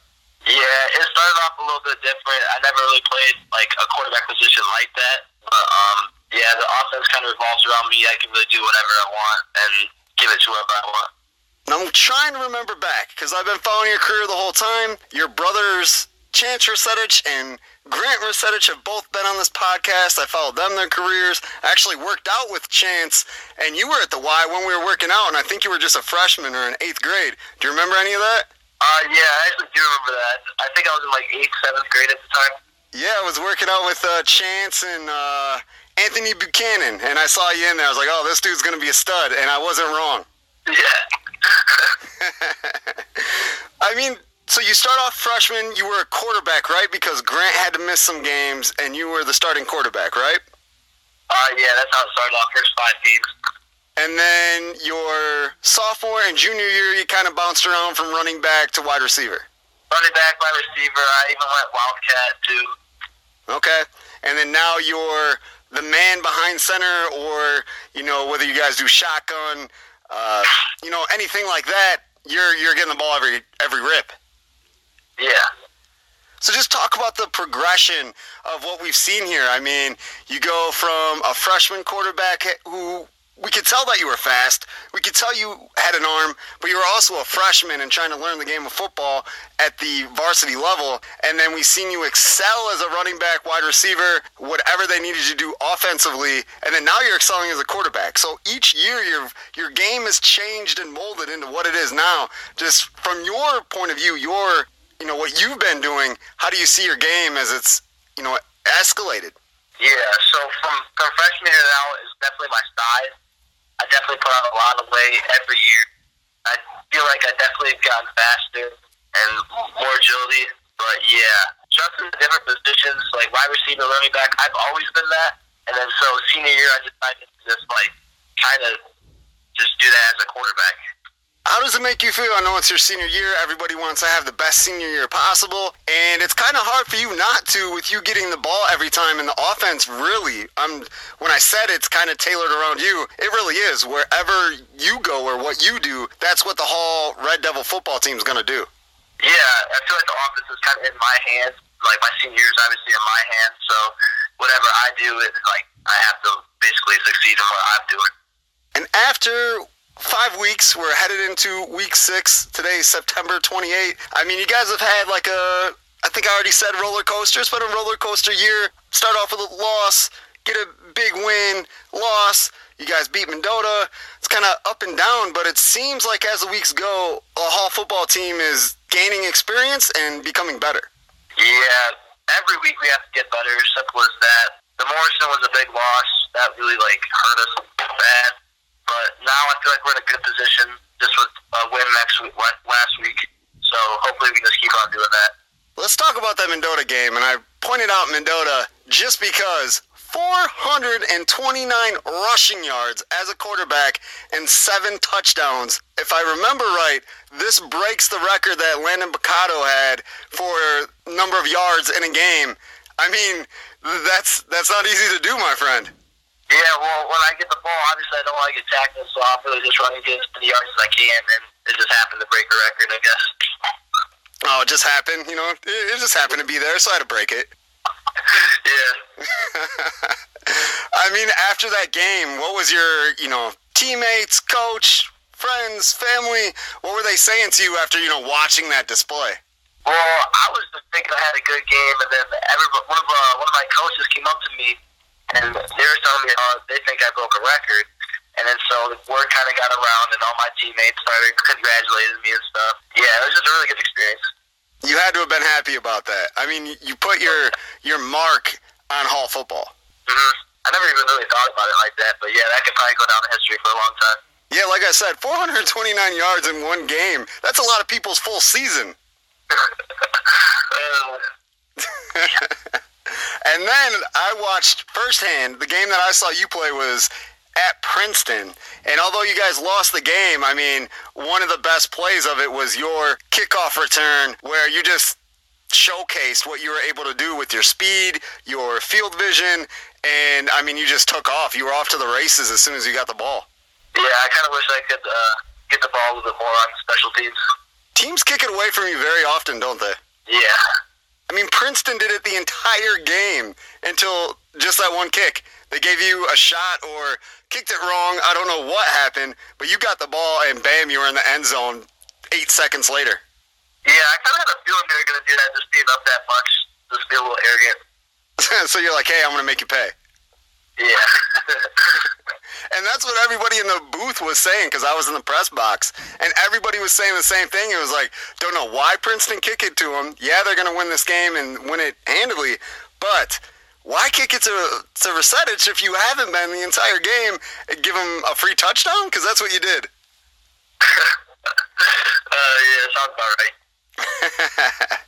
Yeah, it started off a little bit different. I never really played like a quarterback position like that, but um, yeah, the offense kind of revolves around me. I can really do whatever I want and give it to whoever I want. And I'm trying to remember back because I've been following your career the whole time. Your brothers, Chance Resetich and Grant Resetich, have both been on this podcast. I followed them, their careers. I actually worked out with Chance, and you were at the Y when we were working out, and I think you were just a freshman or in eighth grade. Do you remember any of that? Uh, yeah, I actually do remember that. I think I was in like eighth, seventh grade at the time. Yeah, I was working out with uh, Chance and uh, Anthony Buchanan, and I saw you in there. I was like, oh, this dude's going to be a stud, and I wasn't wrong. (laughs) Yeah. (laughs) I mean, so you start off freshman, you were a quarterback, right? Because Grant had to miss some games, and you were the starting quarterback, right? Uh, yeah, that's how it started off. First five games. And then your sophomore and junior year, you kind of bounced around from running back to wide receiver. Running back, wide receiver. I even went wildcat too. Okay. And then now you're the man behind center, or you know whether you guys do shotgun, uh, you know anything like that. You're you're getting the ball every every rip. Yeah. So just talk about the progression of what we've seen here. I mean, you go from a freshman quarterback who we could tell that you were fast. We could tell you had an arm, but you were also a freshman and trying to learn the game of football at the varsity level. And then we've seen you excel as a running back, wide receiver, whatever they needed you to do offensively. And then now you're excelling as a quarterback. So each year your your game has changed and molded into what it is now. Just from your point of view, your you know what you've been doing. How do you see your game as it's you know escalated? Yeah, so from, from freshman year now is definitely my size I definitely put on a lot of weight every year. I feel like I definitely have gotten faster and more agility. But yeah, just in different positions, like wide receiver, running back, I've always been that. And then so senior year, I decided to just like kind of just do that as a quarterback. How does it make you feel? I know it's your senior year. Everybody wants to have the best senior year possible, and it's kind of hard for you not to with you getting the ball every time. And the offense really, I'm when I said it's kind of tailored around you, it really is. Wherever you go or what you do, that's what the whole Red Devil football team is going to do. Yeah, I feel like the offense is kind of in my hands. Like my senior year is obviously in my hands, so whatever I do, it's like I have to basically succeed in what I'm doing. And after five weeks. We're headed into week six. Today September 28th. I mean, you guys have had like a, I think I already said roller coaster. It's been a roller coaster year. Start off with a loss, get a big win, loss. You guys beat Mendota. It's kind of up and down, but it seems like as the weeks go, a Hall football team is gaining experience and becoming better. Yeah, every week we have to get better. Simple as that. The Morrison was a big loss. That really like hurt us bad. But now I feel like we're in a good position just with a win next week, last week. So hopefully we just keep on doing that. Let's talk about that Mendota game. And I pointed out Mendota just because 429 rushing yards as a quarterback and seven touchdowns. If I remember right, this breaks the record that Landon Bacado had for number of yards in a game. I mean, that's that's not easy to do, my friend. Yeah, well, when I get the ball, obviously I don't want to get tackled, so I'm really just running get as many yards as I can, and it just happened to break a record, I guess. Oh, it just happened, you know. It just happened to be there, so I had to break it. (laughs) yeah. (laughs) I mean, after that game, what was your, you know, teammates, coach, friends, family? What were they saying to you after, you know, watching that display? Well, I was just thinking I had a good game, and then everybody, one of uh, one of my coaches came up to me and they were telling me how they think I broke a record. And then so the word kind of got around, and all my teammates started congratulating me and stuff. Yeah, it was just a really good experience. You had to have been happy about that. I mean, you put your your mark on Hall football. Mm-hmm. I never even really thought about it like that, but yeah, that could probably go down in history for a long time. Yeah, like I said, 429 yards in one game. That's a lot of people's full season. (laughs) uh, (laughs) And then I watched firsthand the game that I saw you play was at Princeton. And although you guys lost the game, I mean, one of the best plays of it was your kickoff return where you just showcased what you were able to do with your speed, your field vision, and I mean, you just took off. You were off to the races as soon as you got the ball. Yeah, I kind of wish I could uh, get the ball a little bit more on special teams. Teams kick it away from you very often, don't they? Yeah. I mean, Princeton did it the entire game until just that one kick. They gave you a shot or kicked it wrong. I don't know what happened, but you got the ball and bam, you were in the end zone eight seconds later. Yeah, I kind of had a feeling they were going to do that, just being up that much, just be a little arrogant. (laughs) so you're like, hey, I'm going to make you pay. Yeah. (laughs) and that's what everybody in the booth was saying because I was in the press box, and everybody was saying the same thing. It was like, don't know why Princeton kick it to them. Yeah, they're going to win this game and win it handily, but why kick it to to Resetich if you haven't been the entire game and give them a free touchdown? Because that's what you did. (laughs) uh, yeah, sounds about right. (laughs)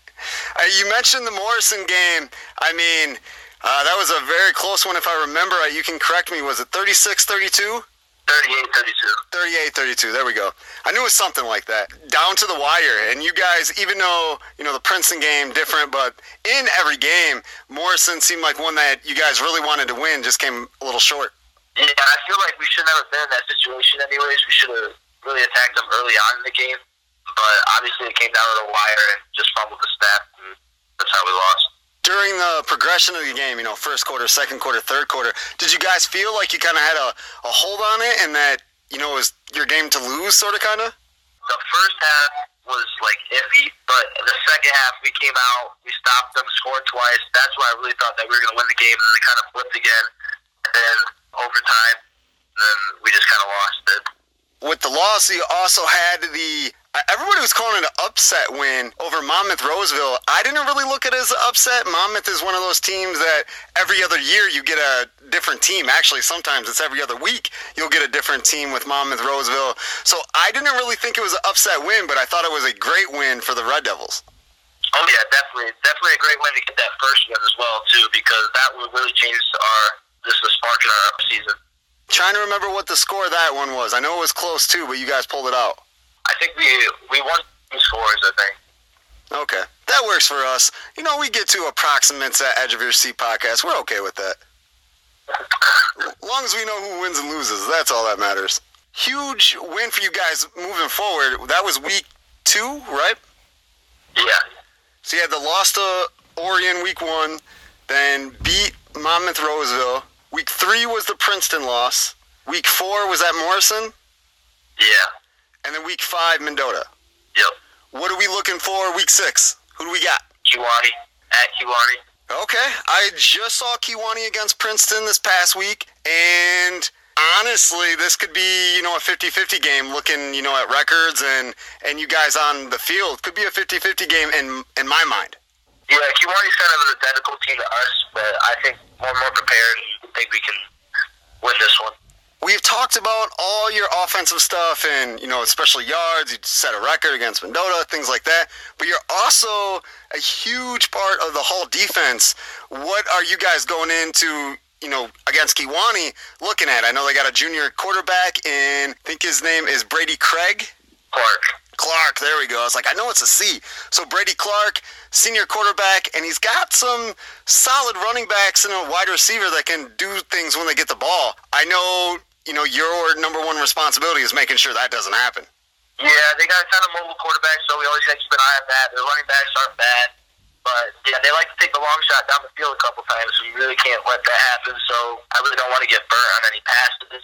uh, you mentioned the Morrison game. I mean, uh, that was a very close one, if I remember right. You can correct me. Was it 36 32? 38 32. 38 32. There we go. I knew it was something like that. Down to the wire. And you guys, even though, you know, the Princeton game different, but in every game, Morrison seemed like one that you guys really wanted to win, just came a little short. Yeah, I feel like we should never been in that situation anyways. We should have really attacked them early on in the game. But obviously it came down to the wire and just fumbled the snap, and that's how we lost. During the progression of the game, you know, first quarter, second quarter, third quarter, did you guys feel like you kind of had a, a hold on it and that, you know, it was your game to lose, sort of, kind of? The first half was like iffy, but the second half we came out, we stopped them, scored twice. That's why I really thought that we were going to win the game, and then it kind of flipped again. And then overtime, then we just kind of lost it. With the loss, you also had the Everybody was calling it an upset win over Monmouth Roseville. I didn't really look at it as an upset. Monmouth is one of those teams that every other year you get a different team. Actually, sometimes it's every other week you'll get a different team with Monmouth Roseville. So I didn't really think it was an upset win, but I thought it was a great win for the Red Devils. Oh yeah, definitely, definitely a great win to get that first win as well too, because that would really change our just the spark in our season. Trying to remember what the score that one was. I know it was close too, but you guys pulled it out. I think we we won two scores. I think. Okay, that works for us. You know, we get to approximates that edge of your seat podcast. We're okay with that. as (laughs) long as we know who wins and loses, that's all that matters. Huge win for you guys moving forward. That was week two, right? Yeah. So you had the loss to Orion week one, then beat Monmouth Roseville. Week three was the Princeton loss. Week four was at Morrison. Yeah. And then week five, Mendota. Yep. What are we looking for week six? Who do we got? Kewanee. At Kewanee. Okay. I just saw Kewanee against Princeton this past week, and honestly, this could be, you know, a 50-50 game looking, you know, at records and, and you guys on the field. Could be a 50-50 game in, in my mind. Yeah, Kewanee's kind of an identical team to us, but I think we're more prepared think we can win this one we've talked about all your offensive stuff and, you know, especially yards. You set a record against Mendota, things like that. But you're also a huge part of the whole defense. What are you guys going into, you know, against Kewanee looking at? I know they got a junior quarterback, and I think his name is Brady Craig. Clark. Clark, there we go. I was like, I know it's a C. So Brady Clark, senior quarterback, and he's got some solid running backs and a wide receiver that can do things when they get the ball. I know you know, your number one responsibility is making sure that doesn't happen. Yeah, they got a ton of mobile quarterbacks, so we always got to keep an eye on that. Their running backs aren't bad, but yeah, they like to take the long shot down the field a couple times, so you really can't let that happen. So I really don't want to get burnt on any passes,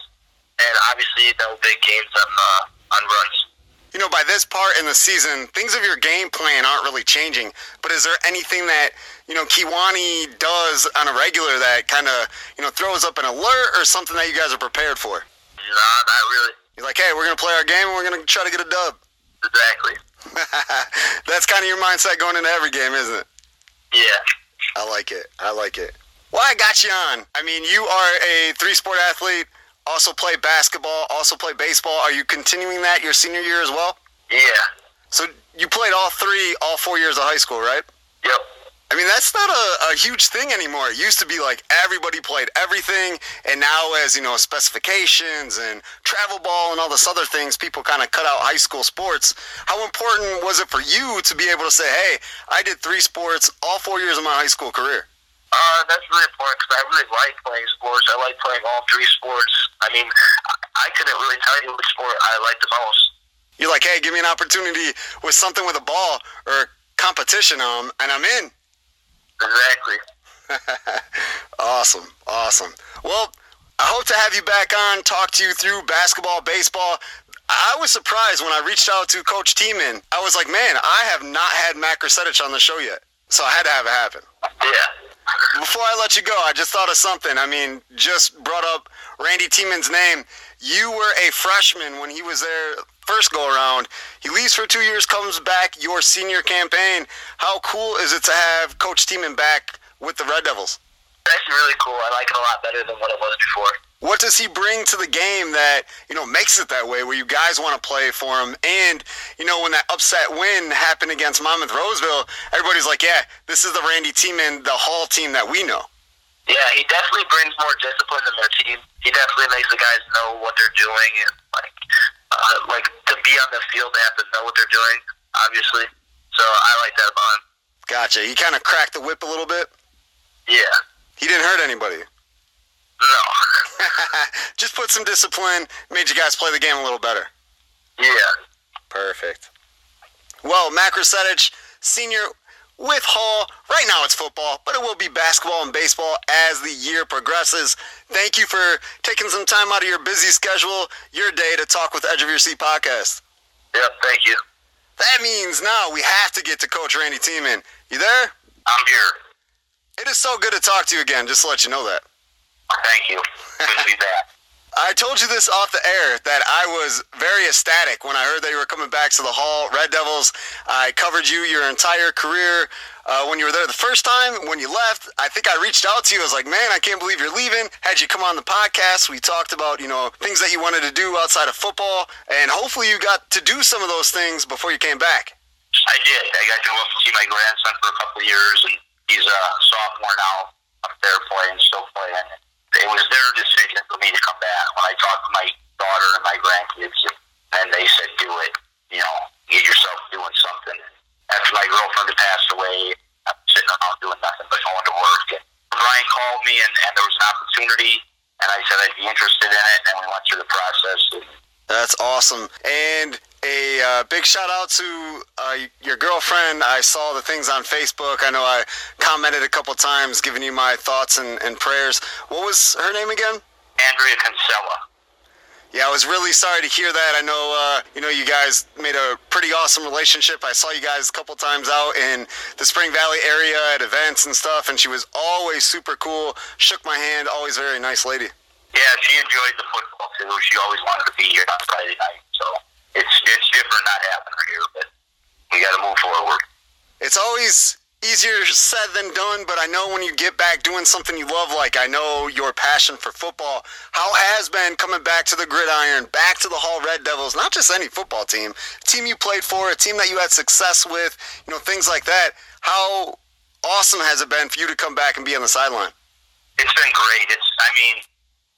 and obviously no big games on uh, on runs you know, by this part in the season, things of your game plan aren't really changing. But is there anything that, you know, Kewanee does on a regular that kind of, you know, throws up an alert or something that you guys are prepared for? No, not really. You're like, hey, we're going to play our game and we're going to try to get a dub. Exactly. (laughs) That's kind of your mindset going into every game, isn't it? Yeah. I like it. I like it. Well, I got you on. I mean, you are a three sport athlete also play basketball, also play baseball. Are you continuing that your senior year as well? Yeah. So you played all three, all four years of high school, right? Yep. I mean, that's not a, a huge thing anymore. It used to be like everybody played everything, and now as you know, specifications and travel ball and all this other things, people kind of cut out high school sports. How important was it for you to be able to say, "Hey, I did three sports all four years of my high school career"? Uh, that's really important because I really like playing sports. I like playing all three sports. I mean, I couldn't really tell you which sport I like the most. You're like, hey, give me an opportunity with something with a ball or competition, um, and I'm in. Exactly. (laughs) awesome, awesome. Well, I hope to have you back on, talk to you through basketball, baseball. I was surprised when I reached out to Coach Tiemann. I was like, man, I have not had Matt Grusetics on the show yet. So I had to have it happen. Yeah. Before I let you go, I just thought of something. I mean, just brought up Randy Tiemann's name. You were a freshman when he was there first go around. He leaves for two years, comes back your senior campaign. How cool is it to have Coach Tiemann back with the Red Devils? Actually really cool. I like it a lot better than what it was before. What does he bring to the game that you know makes it that way, where you guys want to play for him? And you know when that upset win happened against Monmouth Roseville, everybody's like, "Yeah, this is the Randy Tiemann, the Hall team that we know." Yeah, he definitely brings more discipline in their team. He definitely makes the guys know what they're doing and like uh, like to be on the field, they have to know what they're doing, obviously. So I like that about him. Gotcha. He kind of cracked the whip a little bit. Yeah. He didn't hurt anybody. No. (laughs) Just put some discipline, made you guys play the game a little better. Yeah. Perfect. Well, Matt Grusetics, senior with Hall. Right now it's football, but it will be basketball and baseball as the year progresses. Thank you for taking some time out of your busy schedule, your day to talk with Edge of Your Seat podcast. Yep, thank you. That means now we have to get to Coach Randy Tiemann. You there? I'm here. It is so good to talk to you again, just to let you know that. Thank you. Good to be back. (laughs) I told you this off the air that I was very ecstatic when I heard that you were coming back to the Hall Red Devils. I covered you your entire career. Uh, when you were there the first time, when you left, I think I reached out to you. I was like, man, I can't believe you're leaving. Had you come on the podcast, we talked about, you know, things that you wanted to do outside of football. And hopefully you got to do some of those things before you came back. I did. I got to go up and see my grandson for a couple of years, and he's a sophomore now up there playing, still playing it was their decision for me to come back. When I talked to my daughter and my grandkids, and they said, "Do it. You know, get yourself doing something." After my girlfriend had passed away, I'm sitting around doing nothing but going to work. And Brian called me, and, and there was an opportunity, and I said I'd be interested in it, and we went through the process. And, That's awesome. And a uh, big shout out to uh, your girlfriend. I saw the things on Facebook. I know I commented a couple times, giving you my thoughts and, and prayers. What was her name again? Andrea Kinsella. Yeah, I was really sorry to hear that. I know, uh, you know, you guys made a pretty awesome relationship. I saw you guys a couple times out in the Spring Valley area at events and stuff, and she was always super cool. Shook my hand. Always very nice lady. Yeah, she enjoyed the football too. She always wanted to be here on Friday night, so it's it's different not having her here, but we got to move forward. It's always easier said than done, but I know when you get back doing something you love, like I know your passion for football, how has been coming back to the gridiron, back to the Hall Red Devils, not just any football team, team you played for, a team that you had success with, you know, things like that. How awesome has it been for you to come back and be on the sideline? It's been great. It's, I mean,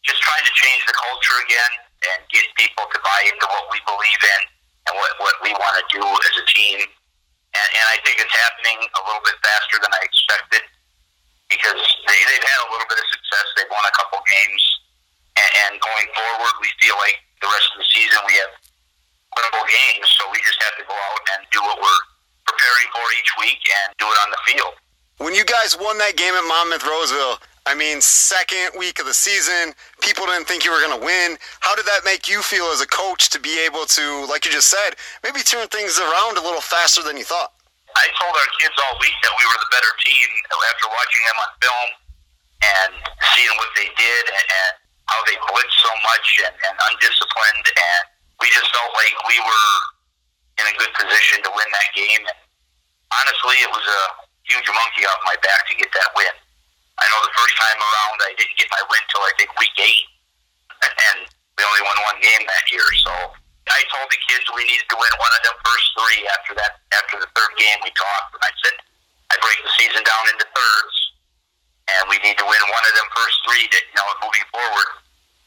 just trying to change the culture again and get people to buy into what we believe in and what, what we want to do as a team. And, and I think it's happening a little bit faster than I expected because they, they've had a little bit of success. They've won a couple games. And, and going forward, we feel like the rest of the season we have winnable games. So we just have to go out and do what we're preparing for each week and do it on the field. When you guys won that game at Monmouth Roseville, I mean, second week of the season, people didn't think you were going to win. How did that make you feel as a coach to be able to, like you just said, maybe turn things around a little faster than you thought? I told our kids all week that we were the better team after watching them on film and seeing what they did and, how they blitzed so much and, and undisciplined. And we just felt like we were in a good position to win that game. And honestly, it was a huge monkey off my back to get that win. I know the first time around I didn't get my win till I think week eight, (laughs) and we only won one game that year. So I told the kids we needed to win one of them first three. After that, after the third game, we talked, and I said I break the season down into thirds, and we need to win one of them first three to, you know, moving forward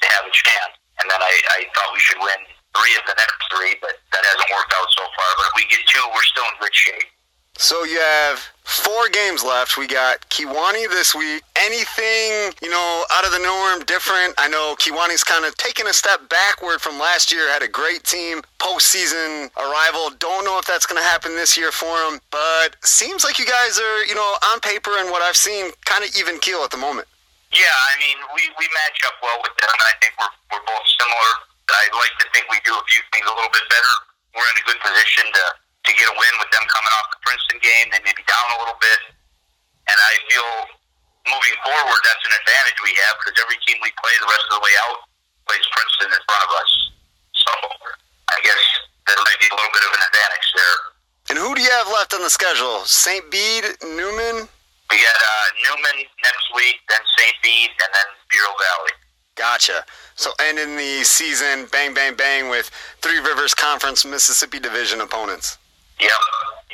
to have a chance. And then I, I thought we should win three of the next three, but that hasn't worked out so far. But if we get two, we're still in good shape. So you have four games left. We got Kewanee this week. Anything, you know, out of the norm, different? I know Kewanee's kind of taken a step backward from last year. Had a great team, postseason arrival. Don't know if that's going to happen this year for them, but seems like you guys are, you know, on paper and what I've seen, kind of even keel at the moment. Yeah, I mean, we, we match up well with them. I think we're, we're both similar. I'd like to think we do a few things a little bit better. We're in a good position to to get a win with them coming off the Princeton game. They may be down a little bit. And I feel moving forward, that's an advantage we have because every team we play the rest of the way out plays Princeton in front of us. So I guess there might be a little bit of an advantage there. And who do you have left on the schedule? St. Bede, Newman? We got uh, Newman next week, then St. Bede, and then Bureau Valley. Gotcha. So ending the season, bang, bang, bang, with Three Rivers Conference Mississippi Division opponents. Yep,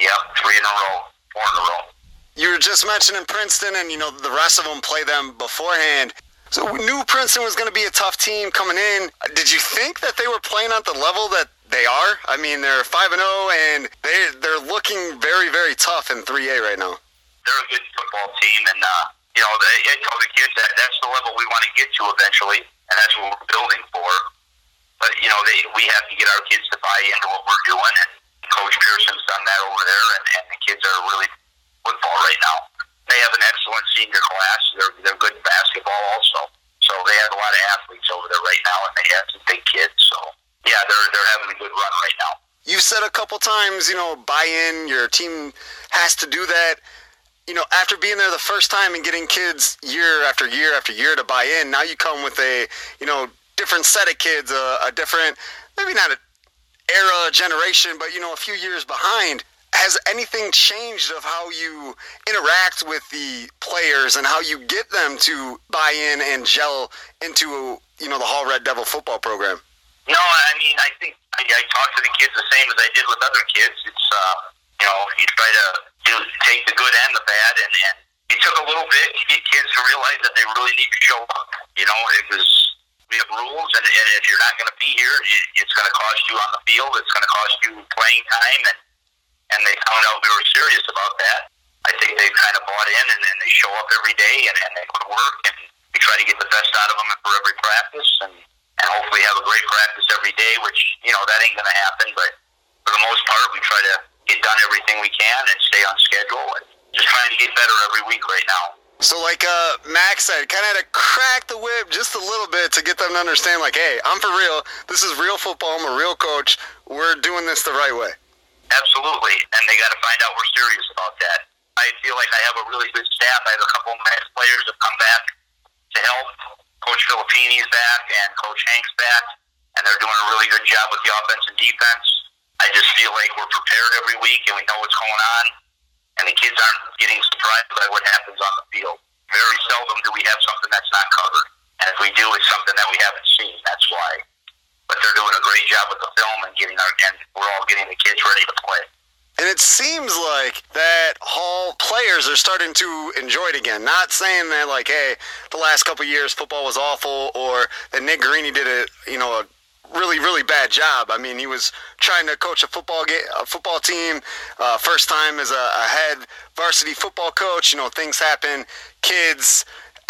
yep, three in a row, four in a row. You were just mentioning Princeton, and you know the rest of them play them beforehand. So we knew Princeton was going to be a tough team coming in. Did you think that they were playing at the level that they are? I mean, they're five and zero, oh, and they they're looking very very tough in three A right now. They're a good football team, and uh, you know, they, I told the kids that that's the level we want to get to eventually, and that's what we're building for. But you know, they, we have to get our kids to buy into what we're doing, and Coach Pearson's done that over there, and, and the kids are really football right now. They have an excellent senior class. They're they're good in basketball also. So they have a lot of athletes over there right now, and they have some big kids. So yeah, they're they're having a good run right now. You've said a couple times, you know, buy in. Your team has to do that. You know, after being there the first time and getting kids year after year after year to buy in, now you come with a, you know, different set of kids, a, a different, maybe not a era generation, but you know, a few years behind. Has anything changed of how you interact with the players and how you get them to buy in and gel into you know the Hall Red Devil football program? No, I mean I think I, I talk to the kids the same as I did with other kids. It's uh, you know you try to do, take the good and the bad, and, and it took a little bit to get kids to realize that they really need to show up. You know, it was we have rules, and, and if you're not going to be here, it, it's going to cost you on the field. It's going to cost you playing time, and and they found out we were serious about that. I think they kind of bought in, and, and they show up every day, and, and they go to work, and we try to get the best out of them for every practice, and and hopefully have a great practice every day. Which you know that ain't going to happen, but for the most part, we try to get done everything we can and stay on schedule, and just trying to get better every week right now. So, like uh, Max said, kind of had to crack the whip just a little bit to get them to understand, like, hey, I'm for real. This is real football. I'm a real coach. We're doing this the right way. Absolutely, and they got to find out we're serious about that. I feel like I have a really good staff. I have a couple of Max players that come back to help. Coach Filippini's back and Coach Hank's back, and they're doing a really good job with the offense and defense. I just feel like we're prepared every week and we know what's going on and the kids aren't getting surprised by what happens on the field. Very seldom do we have something that's not covered, and if we do, it's something that we haven't seen. That's why. But they're doing a great job with the film and getting our, and we're all getting the kids ready to play. And it seems like that Hall players are starting to enjoy it again. Not saying that like, hey, the last couple years football was awful, or that Nick Greeny did a you know a really really bad job. I mean, he was trying to coach a football game, a football team, uh, first time as a, a, head varsity football coach. You know, things happen, kids,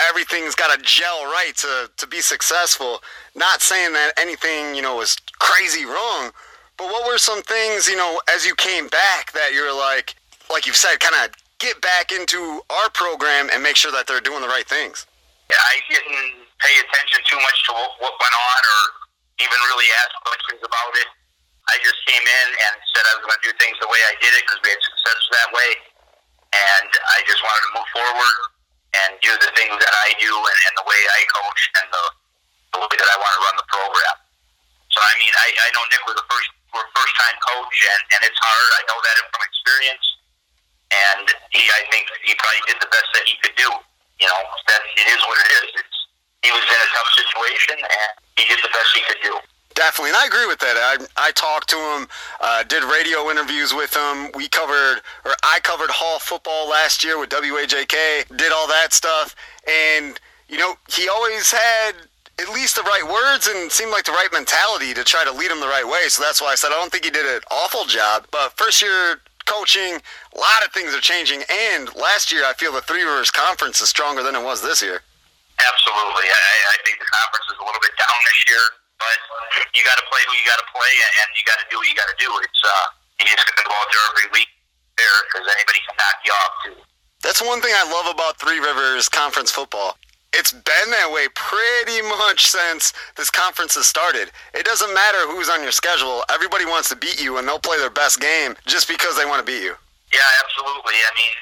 everything's got to gel right to to be successful. Not saying that anything you know was crazy wrong, but what were some things you know as you came back that you're like, like you've said, kind of get back into our program and make sure that they're doing the right things. Yeah, I didn't pay attention too much to what, what went on or even really ask questions about it. I just came in and said I was going to do things the way I did it because we had success that way. And I just wanted to move forward and do the things that I do and, and the way I coach and the, the way that I want to run the program. So, I mean, I, I know Nick was a first, first time coach and, and it's hard. I know that from experience. And he, I think he probably did the best that he could do. You know, that it is what it is. It's, he was in a tough situation and he did the best he could do. Definitely, and I agree with that. I, I talked to him, uh, did radio interviews with him. We covered, or I covered Hall football last year with WAJK, did all that stuff. And, you know, he always had at least the right words and seemed like the right mentality to try to lead him the right way. So that's why I said I don't think he did an awful job. But first year coaching, a lot of things are changing. And last year, I feel the Three Rivers Conference is stronger than it was this year. Absolutely. I, I think the conference is a little bit down this year, but you got to play who you got to play, and you got to do what you got to do. It's uh, you just got to go out there every week there because anybody can knock you off too. That's one thing I love about Three Rivers Conference football. It's been that way pretty much since this conference has started. It doesn't matter who's on your schedule. Everybody wants to beat you, and they'll play their best game just because they want to beat you. Yeah, absolutely. I mean,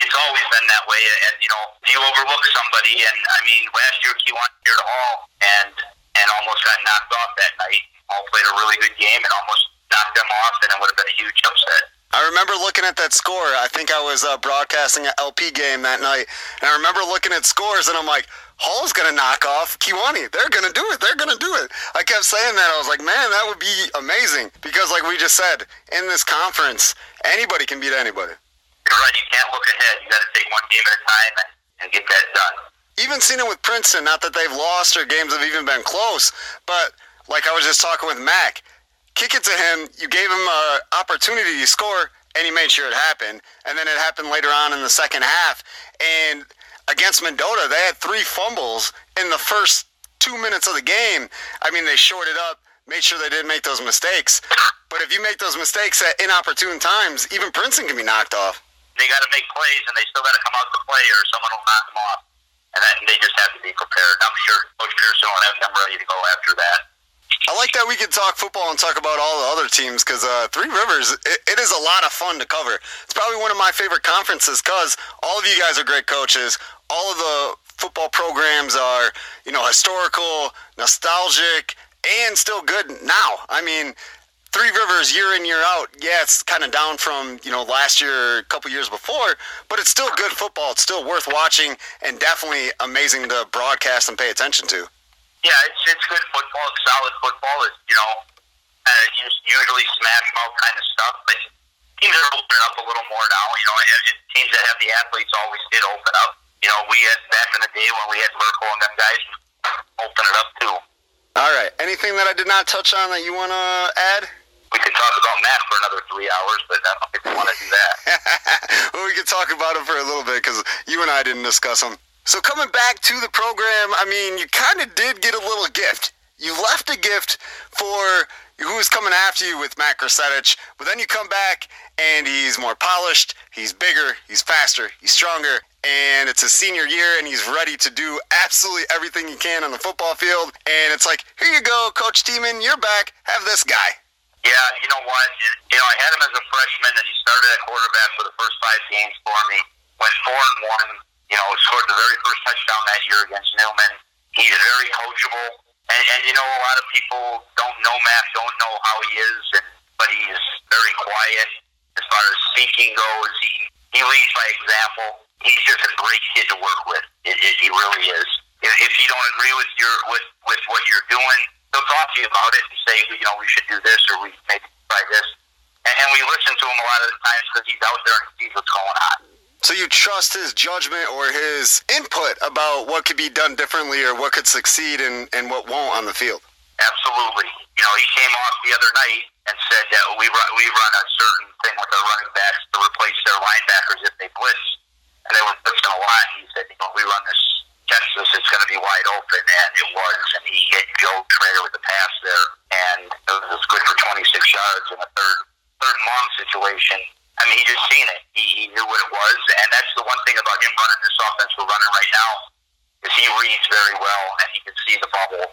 it's always been that way. And you know, you overlook somebody, and I mean, last year Kewanee here to Hall and and almost got knocked off that night. Hall played a really good game and almost knocked them off, and it would have been a huge upset. I remember looking at that score. I think I was uh, broadcasting an LP game that night, and I remember looking at scores, and I'm like, Hall's gonna knock off Kewanee. They're gonna do it. They're gonna do it. I kept saying that. I was like, man, that would be amazing because, like we just said, in this conference, anybody can beat anybody. You're right. You can't look ahead. You got to take one game at a time and, get that done. Even seen it with Princeton. Not that they've lost or games have even been close, but like I was just talking with Mac, kick it to him. You gave him an opportunity to score, and he made sure it happened. And then it happened later on in the second half. And against Mendota, they had three fumbles in the first two minutes of the game. I mean, they shorted up, made sure they didn't make those mistakes. But if you make those mistakes at inopportune times, even Princeton can be knocked off they got to make plays, and they still got to come out to play, or someone will knock them off. And that, they just have to be prepared. I'm sure Coach Pearson will have them ready to go after that. I like that we can talk football and talk about all the other teams because uh, Three Rivers, it, it is a lot of fun to cover. It's probably one of my favorite conferences because all of you guys are great coaches. All of the football programs are, you know, historical, nostalgic, and still good now. I mean, Three Rivers year in year out, yeah, it's kind of down from you know last year, a couple years before, but it's still good football. It's still worth watching and definitely amazing to broadcast and pay attention to. Yeah, it's it's good football. It's solid football. It's you know, uh, usually smash mouth kind of stuff, but teams are opening up a little more now. You know, and, teams that have the athletes always did open up. You know, we had back in the day when we had Merkel and them guys open it up too. All right. Anything that I did not touch on that you want to add? We could talk about Matt for another three hours, but I don't think we want to do that. (laughs) well, we could talk about him for a little bit because you and I didn't discuss him. So coming back to the program, I mean, you kind of did get a little gift. You left a gift for who was coming after you with Matt Krasetich, but then you come back and he's more polished, he's bigger, he's faster, he's stronger, and it's his senior year and he's ready to do absolutely everything he can on the football field. And it's like, here you go, Coach Tiemann, you're back. Have this guy. Yeah, you know what? You know, I had him as a freshman and he started at quarterback for the first five games for me. Went four and one. You know, scored the very first touchdown that year against Newman. He's very coachable. And, and you know, a lot of people don't know Matt, don't know how he is, and, but he's very quiet as far as speaking goes. He, he leads by example he's just a great kid to work with. It, it, he really is. If, if you don't agree with your with with what you're doing, he'll talk to you about it and say, you know, we should do this or we maybe try this. And, and we listen to him a lot of the times because he's out there and he sees what's going on. So you trust his judgment or his input about what could be done differently or what could succeed and, and what won't on the field? Absolutely. You know, he came off the other night and said that we run, we run a certain thing with our running backs to replace their linebackers if they blitz and they were blitzing a lot. He said, you know, we run this Texas, it's going to be wide open, and it was. And he hit Joe Schrader with the pass there, and it was good for 26 yards in a third third and long situation. I mean, he just seen it. He, he knew what it was, and that's the one thing about him running this offense we're running right now is he reads very well, and he can see the bubble,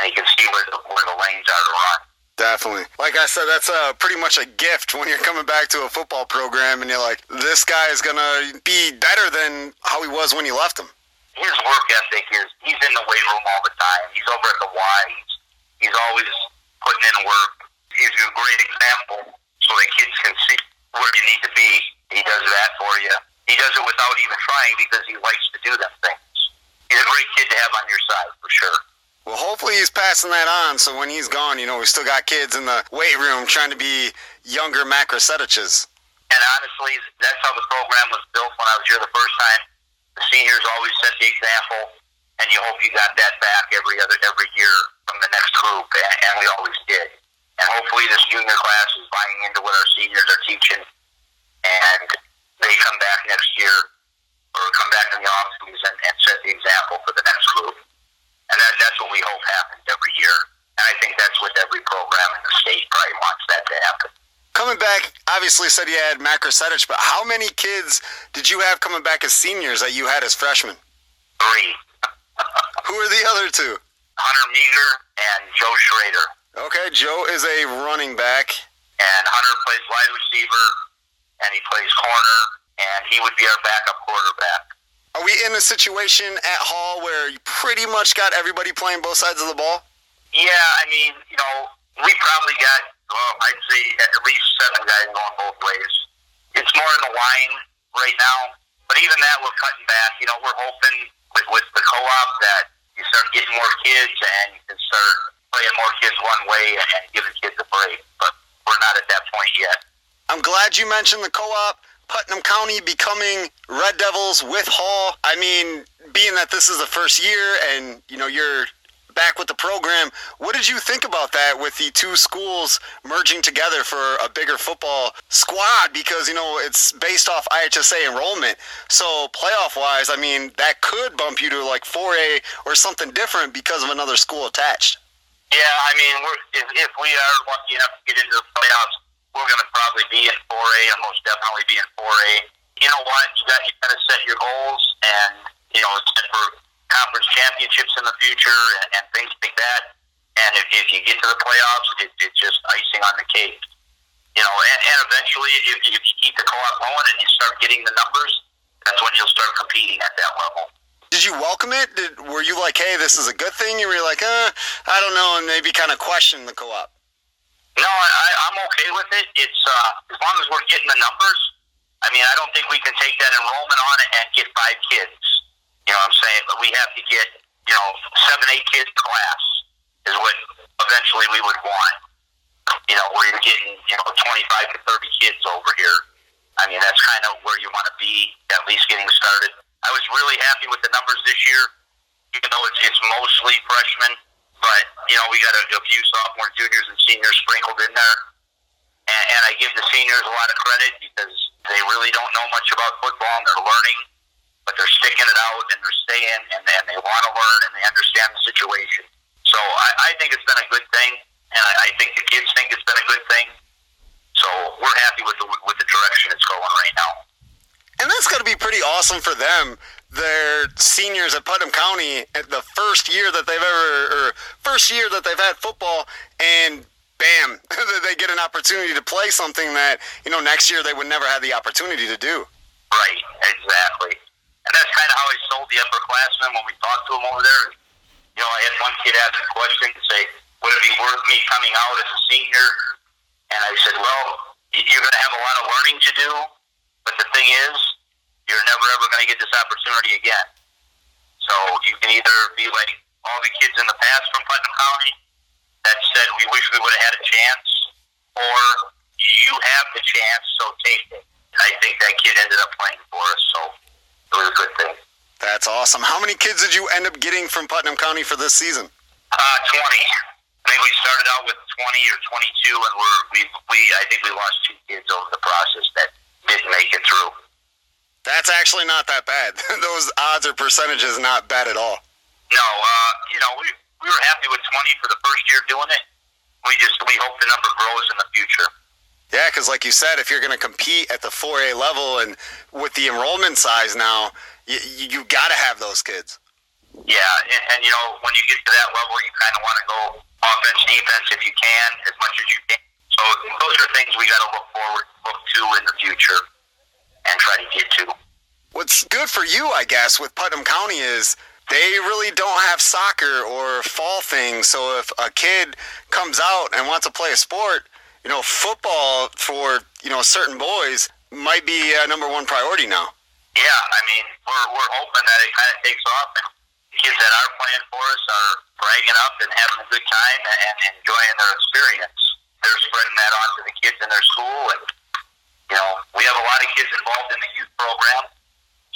and he can see where the, where the lanes are to run. Definitely. Like I said, that's a pretty much a gift when you're coming back to a football program and you're like, this guy is gonna be better than how he was when you left him. His work ethic is he's in the weight room all the time. He's over at the Y. He's, he's always putting in work. He's a great example so that kids can see where you need to be. He does that for you. He does it without even trying because he likes to do them things. He's a great kid to have on your side for sure. Well, hopefully he's passing that on. So when he's gone, you know, we still got kids in the weight room trying to be younger Matt Krasetiches. And honestly, that's how the program was built when I was here the first time. The seniors always set the example, and you hope you got that back every other every year from the next group, and, and we always did. And hopefully, this junior class is buying into what our seniors are teaching, and they come back next year or come back in the off season and set the example for the next group. And that, that's what we hope happens every year. And I think that's what every program in the state probably wants that to happen. Coming back, obviously said you had Matt Krasetich, but how many kids did you have coming back as seniors that you had as freshmen? Three. (laughs) Who are the other two? Hunter Meager and Joe Schrader. Okay, Joe is a running back. And Hunter plays wide receiver, and he plays corner, and he would be our backup quarterback. Are we in a situation at Hall where you pretty much got everybody playing both sides of the ball? Yeah, I mean, you know, we probably got, well, I'd say at least seven guys going both ways. It's more in the line right now, but even that we're cutting back. You know, we're hoping with, with the co-op that you start getting more kids and you can start playing more kids one way and giving kids a break. But we're not at that point yet. I'm glad you mentioned the co-op. Putnam County becoming Red Devils with Hall. I mean, being that this is the first year and you know you're back with the program, what did you think about that with the two schools merging together for a bigger football squad? Because you know it's based off IHSA enrollment. So playoff wise, I mean that could bump you to like 4A or something different because of another school attached. Yeah, I mean, if, if we are lucky enough to get into the playoffs, we're going to probably be in 4A and most definitely be in 4A. You know what? You got you got to set your goals and you know set for conference championships in the future and, and things like that. And if, if you get to the playoffs, it, it's just icing on the cake. You know, and, and eventually, if, if you keep the co-op going and you start getting the numbers, that's when you'll start competing at that level. Did you welcome it? Did, were you like, hey, this is a good thing? You were like, uh, I don't know, and maybe kind of question the co-op. No, I, I'm okay with it. It's uh, as long as we're getting the numbers. I mean, I don't think we can take that enrollment on it and get five kids. You know what I'm saying? But we have to get, you know, seven, eight kids class is what eventually we would want. You know, you're getting, you know, 25 to 30 kids over here. I mean, that's kind of where you want to be, at least getting started. I was really happy with the numbers this year, even though it's, it's mostly freshmen. But, you know, we got a, a few sophomore, juniors, and seniors sprinkled in there. And, and I give the seniors a lot of credit because they really don't know much about football and they're learning, but they're sticking it out and they're staying and, and they want to learn and they understand the situation. So I, I think it's been a good thing, and I, I think the kids think it's been a good thing. So we're happy with the with the direction it's going right now. And that's got to be pretty awesome for them. They're seniors at Putnam County at the first year that they've ever, or first year that they've had football, and bam, (laughs) they get an opportunity to play something that you know next year they would never have the opportunity to do. Right, exactly. And that's kind of how I sold the upperclassmen when we talked to them over there. You know, I had one kid ask a question and say, "Would it be worth me coming out as a senior?" And I said, "Well, you're going to have a lot of learning to do." But the thing is, you're never ever going to get this opportunity again. So you can either be like all the kids in the past from Putnam County that said we wish we would have had a chance, or you have the chance, so take it. I think that kid ended up playing for us, so it was a good thing. That's awesome. How many kids did you end up getting from Putnam County for this season? Uh, 20. I think we started out with 20 or 22, and we're, we, we, I think we lost two kids over the process that didn't make it through. That's actually not that bad. (laughs) Those odds or percentages not bad at all. No, uh, you know, we, we were happy with 20 for the first year doing it. We just, we hope the number grows in the future. Yeah, because like you said, if you're going to compete at the 4A level and with the enrollment size now, you, you got to have those kids. Yeah, and, and, you know, when you get to that level, you kind of want to go offense, defense if you can, as much as you can. So those are things we got to look forward, look to in the future and try to get to. What's good for you, I guess, with Putnam County is they really don't have soccer or fall things. So if a kid comes out and wants to play a sport, you know, football for you know certain boys might be a number one priority now. Yeah, I mean, we're we're hoping that it kind of takes off. And, kids that are playing for us are bragging up and having a good time and enjoying their experience. They're spreading that on to the kids in their school, and you know, we have a lot of kids involved in the youth program.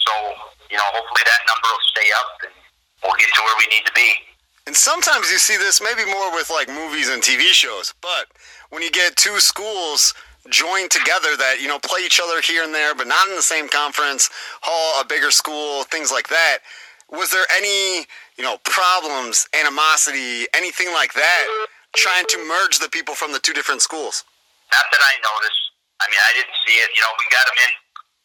So, you know, hopefully that number will stay up and we'll get to where we need to be. And sometimes you see this maybe more with like movies and TV shows, but when you get two schools joined together that, you know, play each other here and there, but not in the same conference, hall, a bigger school, things like that, was there any, you know, problems, animosity, anything like that, trying to merge the people from the two different schools? Not that I noticed. I mean, I didn't see it. You know, we got them in.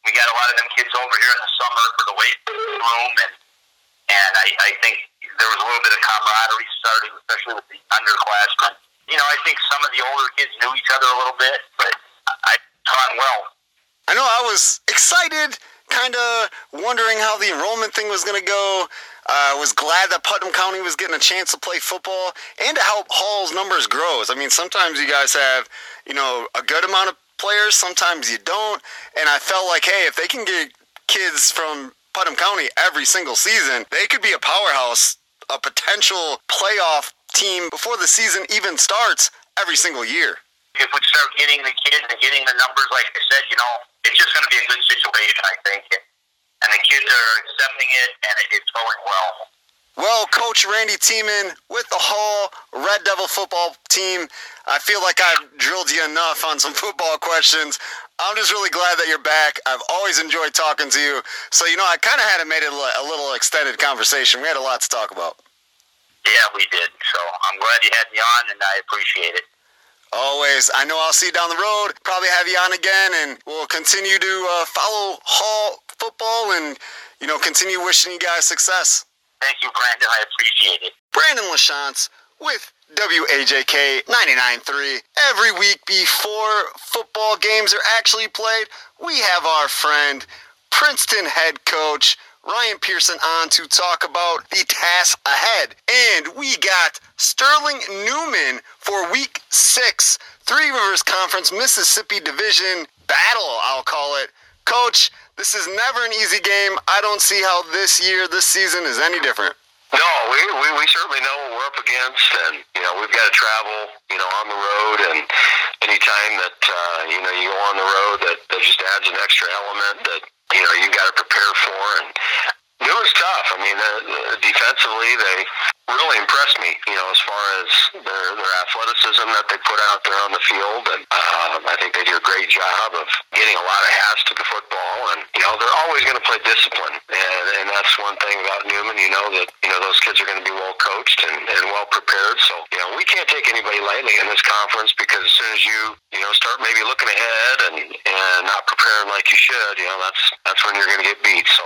We got a lot of them kids over here in the summer for the weight room, and and I, I think there was a little bit of camaraderie starting, especially with the underclassmen. You know, I think some of the older kids knew each other a little bit, but I taught well. I know I was excited, kind of wondering how the enrollment thing was going to go. I uh, was glad that Putnam County was getting a chance to play football and to help Hall's numbers grow. I mean, sometimes you guys have, you know, a good amount of players, sometimes you don't. And I felt like, hey, if they can get kids from Putnam County every single season, they could be a powerhouse, a potential playoff team before the season even starts every single year. If we start getting the kids and getting the numbers, like I said, you know, it's just going to be a good situation, I think. And the kids are accepting it, and it's going well. Well, Coach Randy Tiemann with the Hall Red Devil football team, I feel like I've drilled you enough on some (laughs) football questions. I'm just really glad that you're back. I've always enjoyed talking to you. So, you know, I kind of had to made it a little extended conversation. We had a lot to talk about. Yeah, we did. So I'm glad you had me on, and I appreciate it. Always. I know I'll see you down the road. Probably have you on again, and we'll continue to uh, follow Hall football and, you know, continue wishing you guys success. Thank you, Brandon. I appreciate it. Brandon LaChance with WAJK 99.3. Every week before football games are actually played, we have our friend, Princeton head coach, Ryan Pearson on to talk about the task ahead. And we got Sterling Newman for week six, Three Rivers Conference Mississippi Division battle, I'll call it. Coach, this is never an easy game. I don't see how this year, this season is any different. No, we, we, we certainly know what we're up against, and you know we've got to travel, you know, on the road, and anytime that uh, you know you go on the road, that, that just adds an extra element that you know you got to prepare for. And it was tough. I mean, uh, defensively, they really impressed me. You know, as far as their their athleticism that they put out there on the field, and uh, I think they do a great job of getting a lot of hats to the football. And you know, they're always going to play discipline, and and that's one thing about Newman. You know that you know those kids are going to be well coached and, and well prepared. So you know, we can't take anybody lightly in this conference because as soon as you you know start maybe looking ahead and and not preparing like you should, you know, that's that's when you're going to get beat. So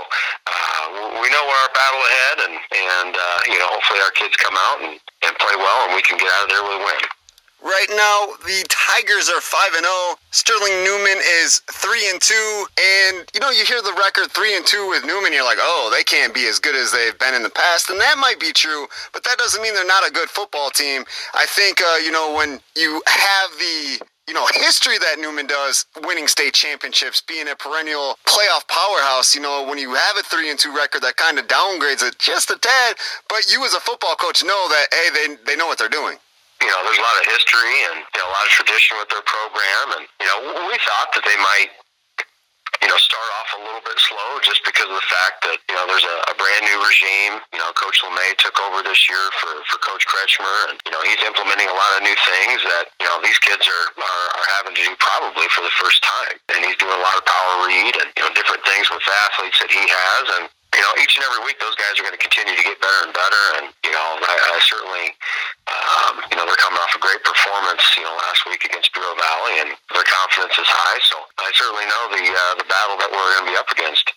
uh, we know we're our battle ahead, and and uh, you know, hopefully our kids come out and, and play well, and we can get out of there with a win. Right now, the Tigers are five and zero. Oh. Sterling Newman is three and two, and you know you hear the record three and two with Newman, you're like, oh, they can't be as good as they've been in the past, and that might be true, but that doesn't mean they're not a good football team. I think uh, you know when you have the you know, history that Newman does, winning state championships, being a perennial playoff powerhouse. You know, when you have a three and two record, that kind of downgrades it just a tad. But you, as a football coach, know that hey, they they know what they're doing. You know, there's a lot of history and you know, a lot of tradition with their program, and you know, we thought that they might you know, start off a little bit slow just because of the fact that, you know, there's a, a brand new regime. You know, Coach LeMay took over this year for, for Coach Kretschmer, and, you know, he's implementing a lot of new things that, you know, these kids are, are, are having to do probably for the first time. And he's doing a lot of power read and, you know, different things with athletes that he has. And, you know, each and every week those guys are going to continue to get better and better. And you know, I, I certainly, um, you know, they're coming off a great performance, you know, last week against Bureau Valley, and their confidence is high. So I certainly know the uh, the battle that we're going to be up against.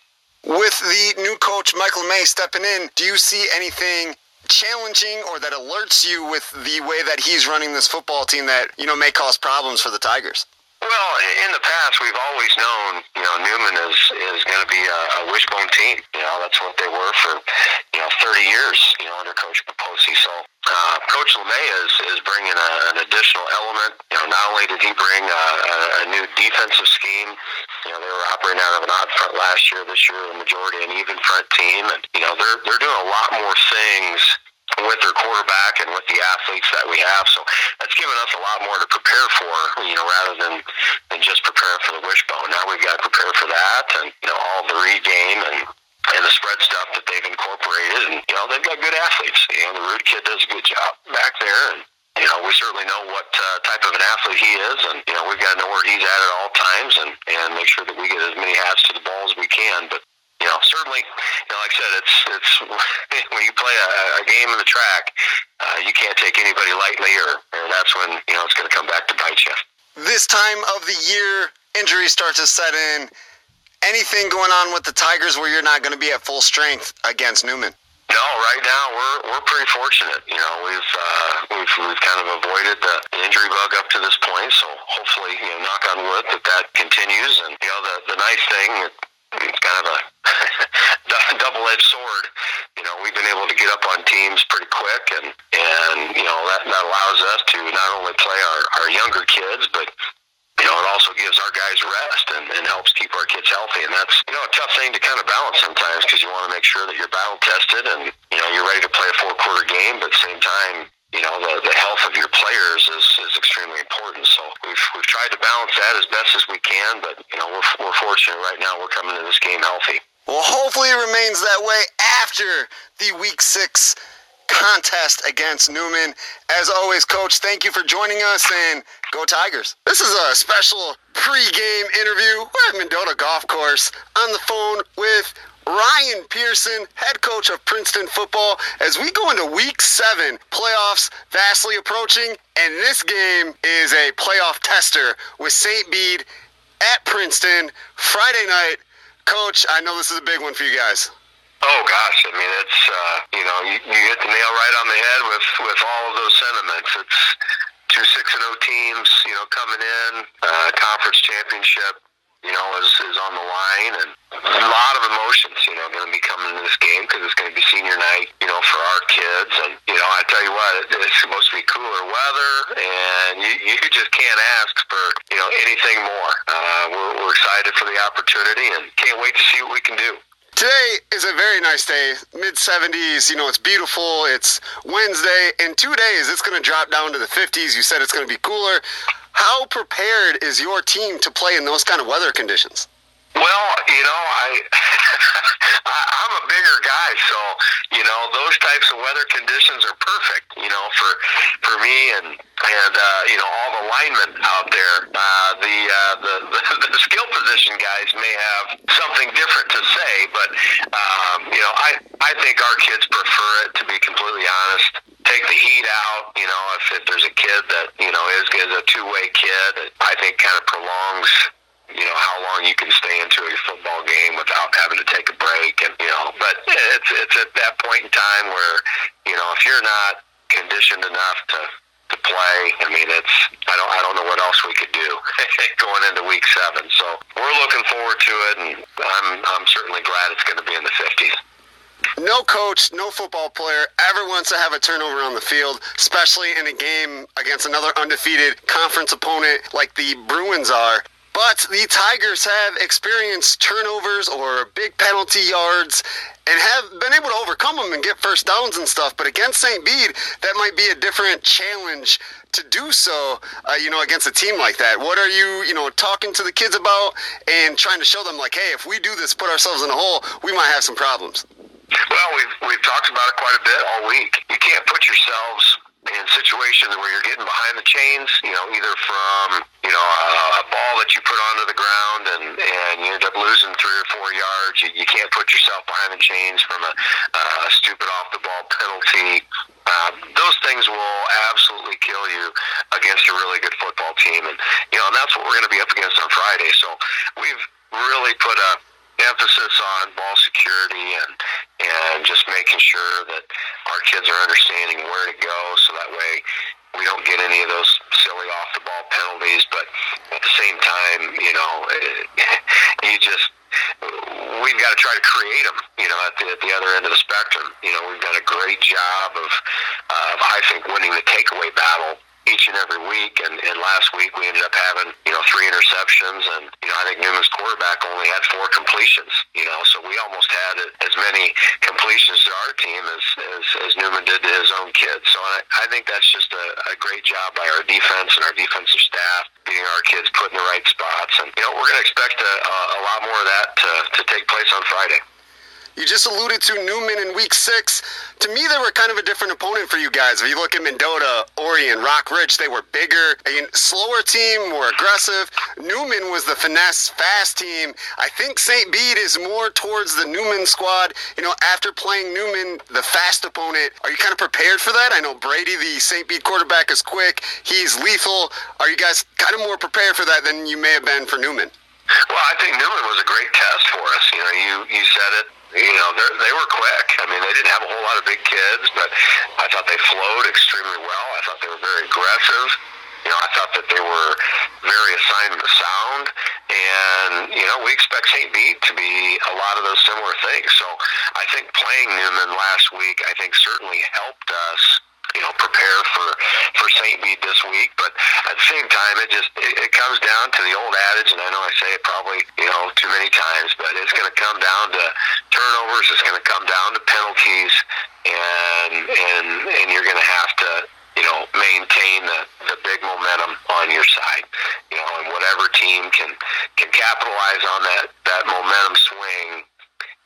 With the new coach Mike LeMay stepping in, do you see anything challenging or that alerts you with the way that he's running this football team that you know may cause problems for the Tigers? Well, in the past, we've always known, you know, Newman is is going to be a, a wishbone team. You know, that's what they were for, you know, 30 years, you know, under Coach Papoccia. So, uh, Coach LeMay is is bringing a, an additional element. You know, not only did he bring a, a, a new defensive scheme, you know, they were operating out of an odd front last year. This year, the majority an even front team, and you know, they're they're doing a lot more things with their quarterback and with the athletes that we have. So that's given us a lot more to prepare for, you know, rather than, than just preparing for the wishbone. Now we've got to prepare for that and, you know, all the read game and, and the spread stuff that they've incorporated. And, you know, they've got good athletes. You know, the Rude kid does a good job back there. And, you know, we certainly know what uh, type of an athlete he is, and you know we've got to know where he's at at all times, and and make sure that we get as many hats to the ball as we can. But you know, certainly, you know, like I said, it's it's (laughs) when you play a, a game in the track, uh, you can't take anybody lightly, or, or that's when you know it's going to come back to bite you. This time of the year, injuries start to set in. Anything going on with the Tigers where you're not going to be at full strength against Newman? No, right now we're we're pretty fortunate. You know, we've uh, we've we've kind of avoided the injury bug up to this point. So hopefully, you know, knock on wood that that continues. And you know, the the nice thing it's kind of a (laughs) double-edged sword. You know, we've been able to get up on teams pretty quick, and and you know that that allows us to not only play our our younger kids, but you know, it also gives our guys rest and, and helps keep our kids healthy. And that's, you know, a tough thing to kind of balance sometimes because you want to make sure that you're battle tested and, you know, you're ready to play a four quarter game, but at the same time, you know, the, the health of your players is, is extremely important. So we've, we've tried to balance that as best as we can, but, you know, we're, we're fortunate right now we're coming to this game healthy. Well, hopefully it remains that way after the week six contest against Newman. As always, Coach, thank you for joining us and go Tigers. This is a special pre-game interview. We're at Mendota Golf Course on the phone with Ryan Pearson, head coach of Princeton football, as we go into week seven, playoffs vastly approaching, and this game is a playoff tester with St. Bede at Princeton Friday night. Coach, I know this is a big one for you guys. Oh gosh, I mean it's uh, you know you, you hit the nail right on the head with with all of those sentiments. It's two six and O teams, you know, coming in uh, conference championship, you know, is is on the line, and a lot of emotions, you know, going to be coming into this game because it's going to be senior night, you know, for our kids, and you know, I tell you what, it's supposed to be cooler weather, and you you (laughs) just can't ask for you know anything more. Uh, we're we're excited for the opportunity and can't wait to see what we can do. Today is a very nice day, mid 70s. You know, it's beautiful. It's Wednesday. In two days, it's going to drop down to the 50s. You said it's going to be cooler. How prepared is your team to play in those kind of weather conditions? Well, you know, I, (laughs) I I'm a bigger guy, so you know those types of weather conditions are perfect. You know, for for me and and uh, you know all the linemen out there. Uh, the, uh, the (laughs) the the skill position guys may have something different to say, but um, you know, I I think our kids prefer it. To be completely honest, take the heat out. You know, if, if there's a kid that you know is is a two way kid, I think kind of prolongs you know how long you can stay into a football game without having to take a break and you know but it's it's at that point in time where you know if you're not conditioned enough to to play i mean it's i don't i don't know what else we could do (laughs) going into week seven so we're looking forward to it and i'm i'm certainly glad it's going to be in the 50s no coach, no football player ever wants to have a turnover on the field, especially in a game against another undefeated conference opponent like the Bruins are. But the Tigers have experienced turnovers or big penalty yards and have been able to overcome them and get first downs and stuff. But against St. Bede, that might be a different challenge to do so, uh, you know, against a team like that. What are you, you know, talking to the kids about and trying to show them, like, hey, if we do this, put ourselves in a hole, we might have some problems? Well, we've, we've talked about it quite a bit all week. You can't put yourselves in situations where you're getting behind the chains, you know, either from, you know, a, a ball that you put onto the ground and, and you end up losing three or four yards. You, you can't put yourself behind the chains from a, a stupid off the ball penalty. Uh, those things will absolutely kill you against a really good football team. And, you know, and that's what we're going to be up against on Friday. So we've really put a, emphasis on ball security and and just making sure that our kids are understanding where to go so that way we don't get any of those silly off the ball penalties but at the same time you know (laughs) you just we've got to try to create them. You know, at the at the other end of the spectrum. You know, we've done a great job of, of I think, winning the takeaway battle each and every week. And, and last week we ended up having, you know, three interceptions. And, you know, I think Newman's quarterback only had four completions, you know, so we almost had as many completions to our team as, as, as Newman did to his own kids. So I, I think that's just a, a great job by our defense and our defensive staff, getting our kids put in the right spots. And, you know, we're going to expect a, a lot more of that to, to take place on Friday. You just alluded to Newman in week six. To me, they were kind of a different opponent for you guys. If you look at Mendota, Orion, Rockridge, they were bigger, a slower team, more aggressive. Newman was the finesse, fast team. I think St. Bede is more towards the Newman squad. You know, after playing Newman, the fast opponent, are you kind of prepared for that? I know Brady, the St. Bede quarterback, is quick. He's lethal. Are you guys kind of more prepared for that than you may have been for Newman? Well, I think Newman was a great test for us. You know, you you said it you know, they were quick. I mean, they didn't have a whole lot of big kids, but I thought they flowed extremely well. I thought they were very aggressive. You know, I thought that they were very assignment sound, and you know, we expect St. Bede to be a lot of those similar things. So, I think playing Newman last week, I think certainly helped us you know, prepare for for St. Bede this week. But at the same time, it just it, it comes down to the old adage, and I know I say it probably you know too many times, but it's going to come down to turnovers. It's going to come down to penalties, and and and you're going to have to you know maintain the the big momentum on your side. You know, and whatever team can can capitalize on that that momentum swing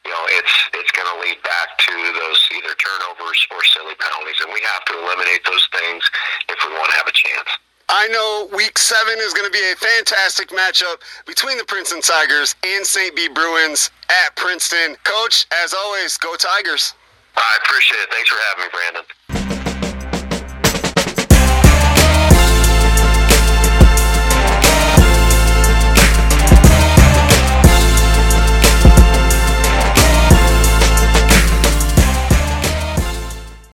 you know, it's it's going to lead back to those either turnovers or silly penalties, and we have to eliminate those things if we want to have a chance. I know week seven is going to be a fantastic matchup between the Princeton Tigers and St. Bede Bruins at Princeton. Coach, as always, go Tigers. I appreciate it. Thanks for having me, Brandon.